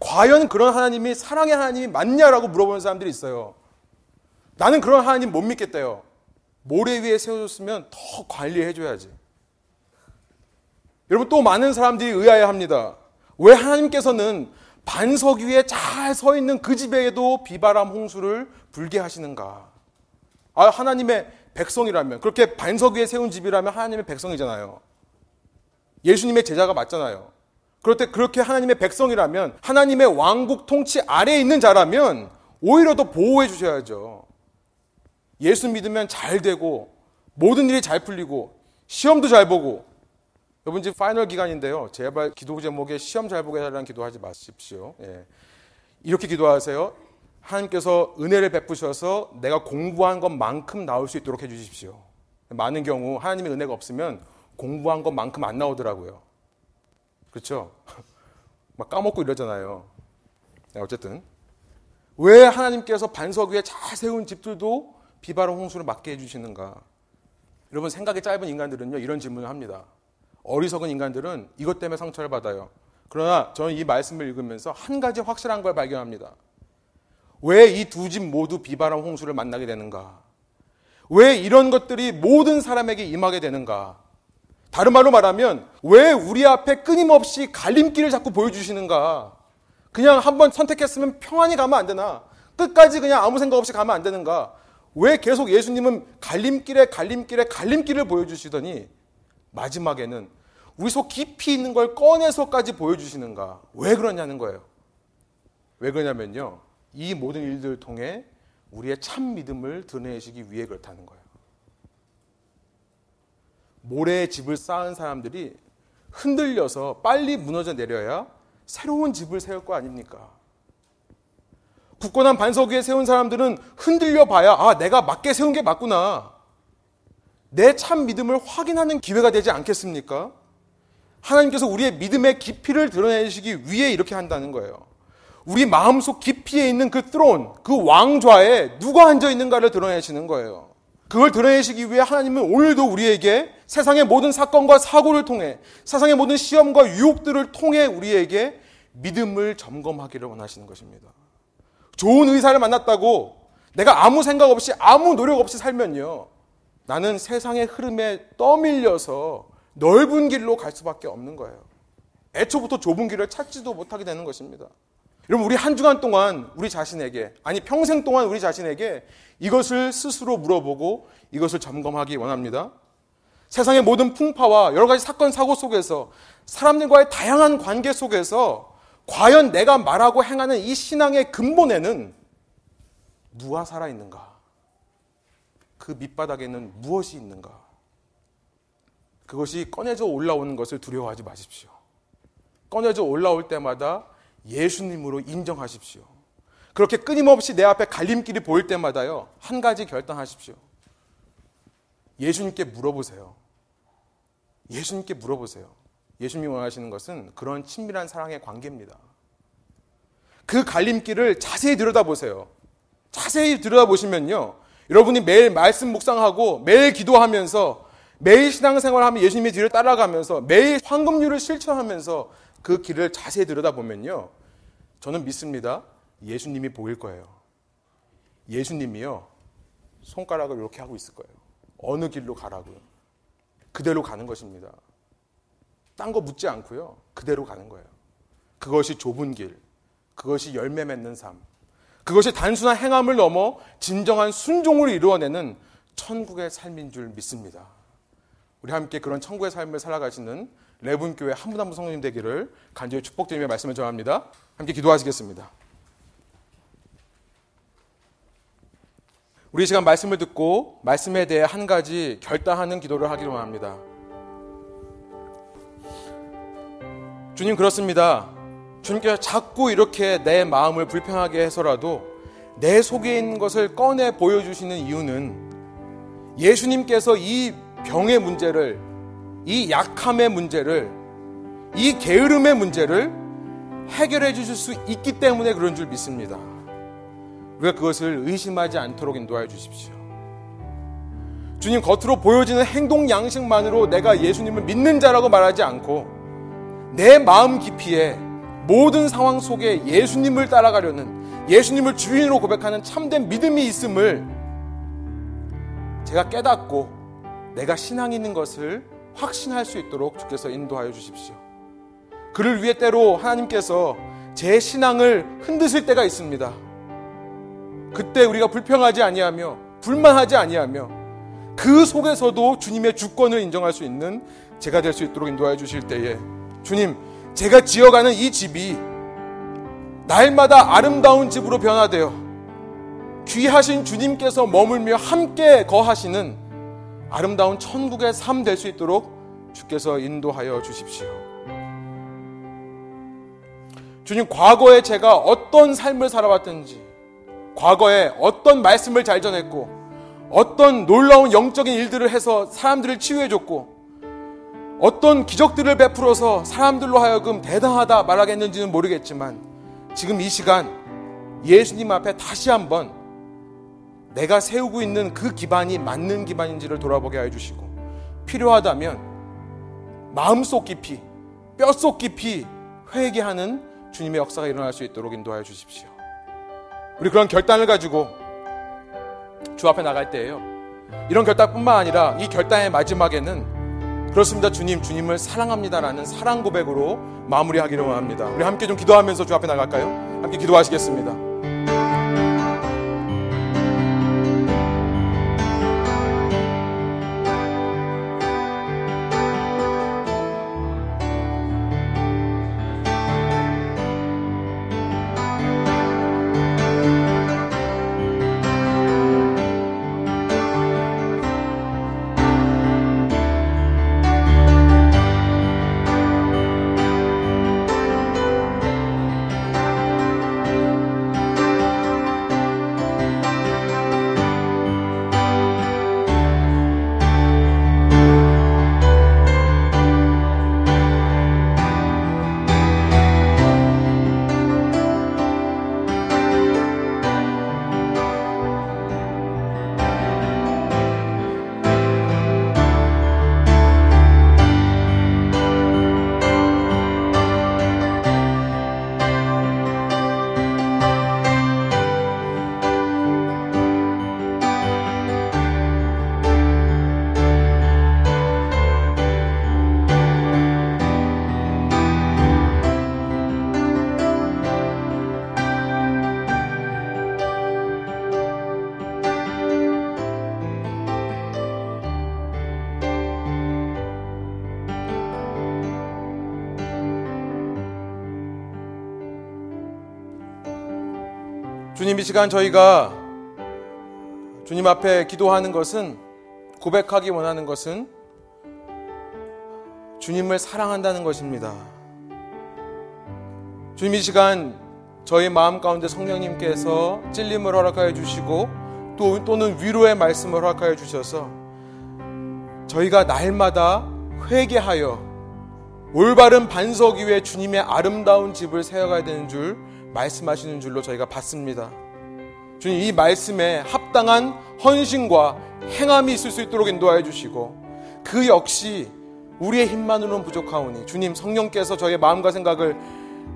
과연 그런 하나님이 사랑의 하나님이 맞냐라고 물어보는 사람들이 있어요. 나는 그런 하나님 못 믿겠대요. 모래 위에 세워줬으면 더 관리해줘야지. 여러분 또 많은 사람들이 의아해 합니다. 왜 하나님께서는 반석 위에 잘 서 있는 그 집에도 비바람 홍수를 불게 하시는가? 아, 하나님의 백성이라면, 그렇게 반석 위에 세운 집이라면 하나님의 백성이잖아요. 예수님의 제자가 맞잖아요. 그럴 때 그렇게 하나님의 백성이라면, 하나님의 왕국 통치 아래에 있는 자라면, 오히려 더 보호해 주셔야죠. 예수 믿으면 잘 되고, 모든 일이 잘 풀리고, 시험도 잘 보고, 여러분 이제 파이널 기간인데요. 제발 기도 제목에 시험 잘 보게 해달라는 기도하지 마십시오. 예. 이렇게 기도하세요. 하나님께서 은혜를 베푸셔서 내가 공부한 것만큼 나올 수 있도록 해주십시오. 많은 경우 하나님의 은혜가 없으면 공부한 것만큼 안 나오더라고요. 그렇죠? 막 까먹고 이러잖아요. 네, 어쨌든 왜 하나님께서 반석 위에 잘 세운 집들도 비바람 홍수를 맞게 해주시는가? 여러분 생각이 짧은 인간들은요 이런 질문을 합니다. 어리석은 인간들은 이것 때문에 상처를 받아요. 그러나 저는 이 말씀을 읽으면서 한 가지 확실한 걸 발견합니다. 왜 이 두 집 모두 비바람 홍수를 만나게 되는가? 왜 이런 것들이 모든 사람에게 임하게 되는가? 다른 말로 말하면 왜 우리 앞에 끊임없이 갈림길을 자꾸 보여주시는가? 그냥 한번 선택했으면 평안히 가면 안 되나? 끝까지 그냥 아무 생각 없이 가면 안 되는가? 왜 계속 예수님은 갈림길에 갈림길에 갈림길을 보여주시더니 마지막에는 우리 속 깊이 있는 걸 꺼내서까지 보여주시는가? 왜 그러냐는 거예요. 왜 그러냐면요. 이 모든 일들을 통해 우리의 참 믿음을 드러내시기 위해 그렇다는 거예요. 모래에 집을 쌓은 사람들이 흔들려서 빨리 무너져 내려야 새로운 집을 세울 거 아닙니까? 굳건한 반석 위에 세운 사람들은 흔들려 봐야 아, 내가 맞게 세운 게 맞구나. 내 참 믿음을 확인하는 기회가 되지 않겠습니까? 하나님께서 우리의 믿음의 깊이를 드러내시기 위해 이렇게 한다는 거예요. 우리 마음속 깊이에 있는 그 트론, 그 왕좌에 누가 앉아 있는가를 드러내시는 거예요. 그걸 드러내시기 위해 하나님은 오늘도 우리에게 세상의 모든 사건과 사고를 통해 세상의 모든 시험과 유혹들을 통해 우리에게 믿음을 점검하기를 원하시는 것입니다. 좋은 의사를 만났다고 내가 아무 생각 없이 아무 노력 없이 살면요. 나는 세상의 흐름에 떠밀려서 넓은 길로 갈 수밖에 없는 거예요. 애초부터 좁은 길을 찾지도 못하게 되는 것입니다. 여러분, 우리 한 주간 동안 우리 자신에게, 아니 평생 동안 우리 자신에게 이것을 스스로 물어보고 이것을 점검하기 원합니다. 세상의 모든 풍파와 여러 가지 사건, 사고 속에서 사람들과의 다양한 관계 속에서 과연 내가 말하고 행하는 이 신앙의 근본에는 누가 살아있는가? 그 밑바닥에는 무엇이 있는가? 그것이 꺼내져 올라오는 것을 두려워하지 마십시오. 꺼내져 올라올 때마다 예수님으로 인정하십시오. 그렇게 끊임없이 내 앞에 갈림길이 보일 때마다요, 한 가지 결단하십시오. 예수님께 물어보세요. 예수님께 물어보세요. 예수님이 원하시는 것은 그런 친밀한 사랑의 관계입니다. 그 갈림길을 자세히 들여다보세요. 자세히 들여다보시면요. 여러분이 매일 말씀 묵상하고 매일 기도하면서 매일 신앙생활하면 예수님의 뒤를 따라가면서 매일 황금률을 실천하면서 그 길을 자세히 들여다보면요. 저는 믿습니다. 예수님이 보일 거예요. 예수님이요. 손가락을 이렇게 하고 있을 거예요. 어느 길로 가라고요. 그대로 가는 것입니다. 딴 거 묻지 않고요. 그대로 가는 거예요. 그것이 좁은 길, 그것이 열매 맺는 삶, 그것이 단순한 행함을 넘어 진정한 순종을 이루어내는 천국의 삶인 줄 믿습니다. 우리 함께 그런 천국의 삶을 살아가시는 레분교회 한 분 한 분 성도님 되기를 간절히 축복드리며 말씀을 전합니다. 함께 기도하시겠습니다. 우리 시간 말씀을 듣고 말씀에 대해 한 가지 결단하는 기도를 하기로 합니다. 주님 그렇습니다. 주님께서 자꾸 이렇게 내 마음을 불편하게 해서라도 내 속에 있는 것을 꺼내 보여주시는 이유는 예수님께서 이 병의 문제를, 이 약함의 문제를, 이 게으름의 문제를 해결해 주실 수 있기 때문에 그런 줄 믿습니다. 우리가 그것을 의심하지 않도록 인도하여 주십시오. 주님 겉으로 보여지는 행동 양식만으로 내가 예수님을 믿는 자라고 말하지 않고 내 마음 깊이에 모든 상황 속에 예수님을 따라가려는 예수님을 주인으로 고백하는 참된 믿음이 있음을 제가 깨닫고 내가 신앙 있는 것을 확신할 수 있도록 주께서 인도하여 주십시오. 그를 위해 때로 하나님께서 제 신앙을 흔드실 때가 있습니다. 그때 우리가 불평하지 아니하며 불만하지 아니하며 그 속에서도 주님의 주권을 인정할 수 있는 제가 될 수 있도록 인도하여 주실 때에 주님 제가 지어가는 이 집이 날마다 아름다운 집으로 변화되어 귀하신 주님께서 머물며 함께 거하시는 아름다운 천국의 삶 될 수 있도록 주께서 인도하여 주십시오. 주님, 과거에 제가 어떤 삶을 살아왔든지, 과거에 어떤 말씀을 잘 전했고 어떤 놀라운 영적인 일들을 해서 사람들을 치유해줬고 어떤 기적들을 베풀어서 사람들로 하여금 대단하다 말하겠는지는 모르겠지만 지금 이 시간 예수님 앞에 다시 한번 내가 세우고 있는 그 기반이 맞는 기반인지를 돌아보게 해주시고 필요하다면 마음속 깊이 뼛속 깊이 회개하는 주님의 역사가 일어날 수 있도록 인도하여 주십시오. 우리 그런 결단을 가지고 주 앞에 나갈 때에요. 이런 결단뿐만 아니라 이 결단의 마지막에는 그렇습니다. 주님, 주님을 사랑합니다라는 사랑 고백으로 마무리하기로 합니다. 우리 함께 좀 기도하면서 주 앞에 나갈까요? 함께 기도하시겠습니다. 주님 이 시간 저희가 주님 앞에 기도하는 것은 고백하기 원하는 것은 주님을 사랑한다는 것입니다. 주님 이 시간 저희 마음 가운데 성령님께서 찔림을 허락하여 주시고 또, 또는 위로의 말씀을 허락하여 주셔서 저희가 날마다 회개하여 올바른 반석 위에 주님의 아름다운 집을 세워가야 되는 줄 말씀하시는 줄로 저희가 봤습니다. 주님 이 말씀에 합당한 헌신과 행함이 있을 수 있도록 인도하여 주시고 그 역시 우리의 힘만으로는 부족하오니 주님 성령께서 저희의 마음과 생각을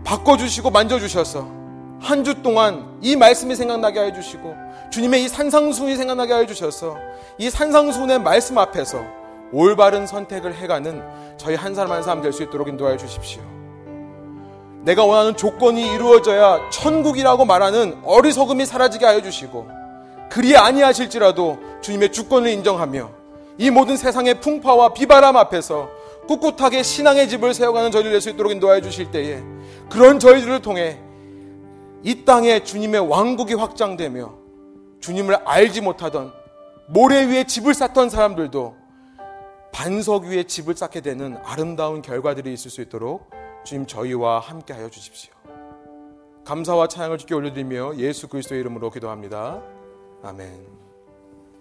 바꿔주시고 만져주셔서 한 주 동안 이 말씀이 생각나게 해 주시고 주님의 이 산상수훈이 생각나게 해 주셔서 이 산상수훈의 말씀 앞에서 올바른 선택을 해가는 저희 한 사람 한 사람 될 수 있도록 인도하여 주십시오. 내가 원하는 조건이 이루어져야 천국이라고 말하는 어리석음이 사라지게 하여 주시고 그리 아니하실지라도 주님의 주권을 인정하며 이 모든 세상의 풍파와 비바람 앞에서 꿋꿋하게 신앙의 집을 세워가는 저희를 낼 수 있도록 인도하여 주실 때에 그런 저희들을 통해 이 땅에 주님의 왕국이 확장되며 주님을 알지 못하던 모래 위에 집을 쌓던 사람들도 반석 위에 집을 쌓게 되는 아름다운 결과들이 있을 수 있도록 주님 저희와 함께 하여 주십시오. 감사와 찬양을 주께 올려드리며 예수 그리스도의 이름으로 기도합니다. 아멘.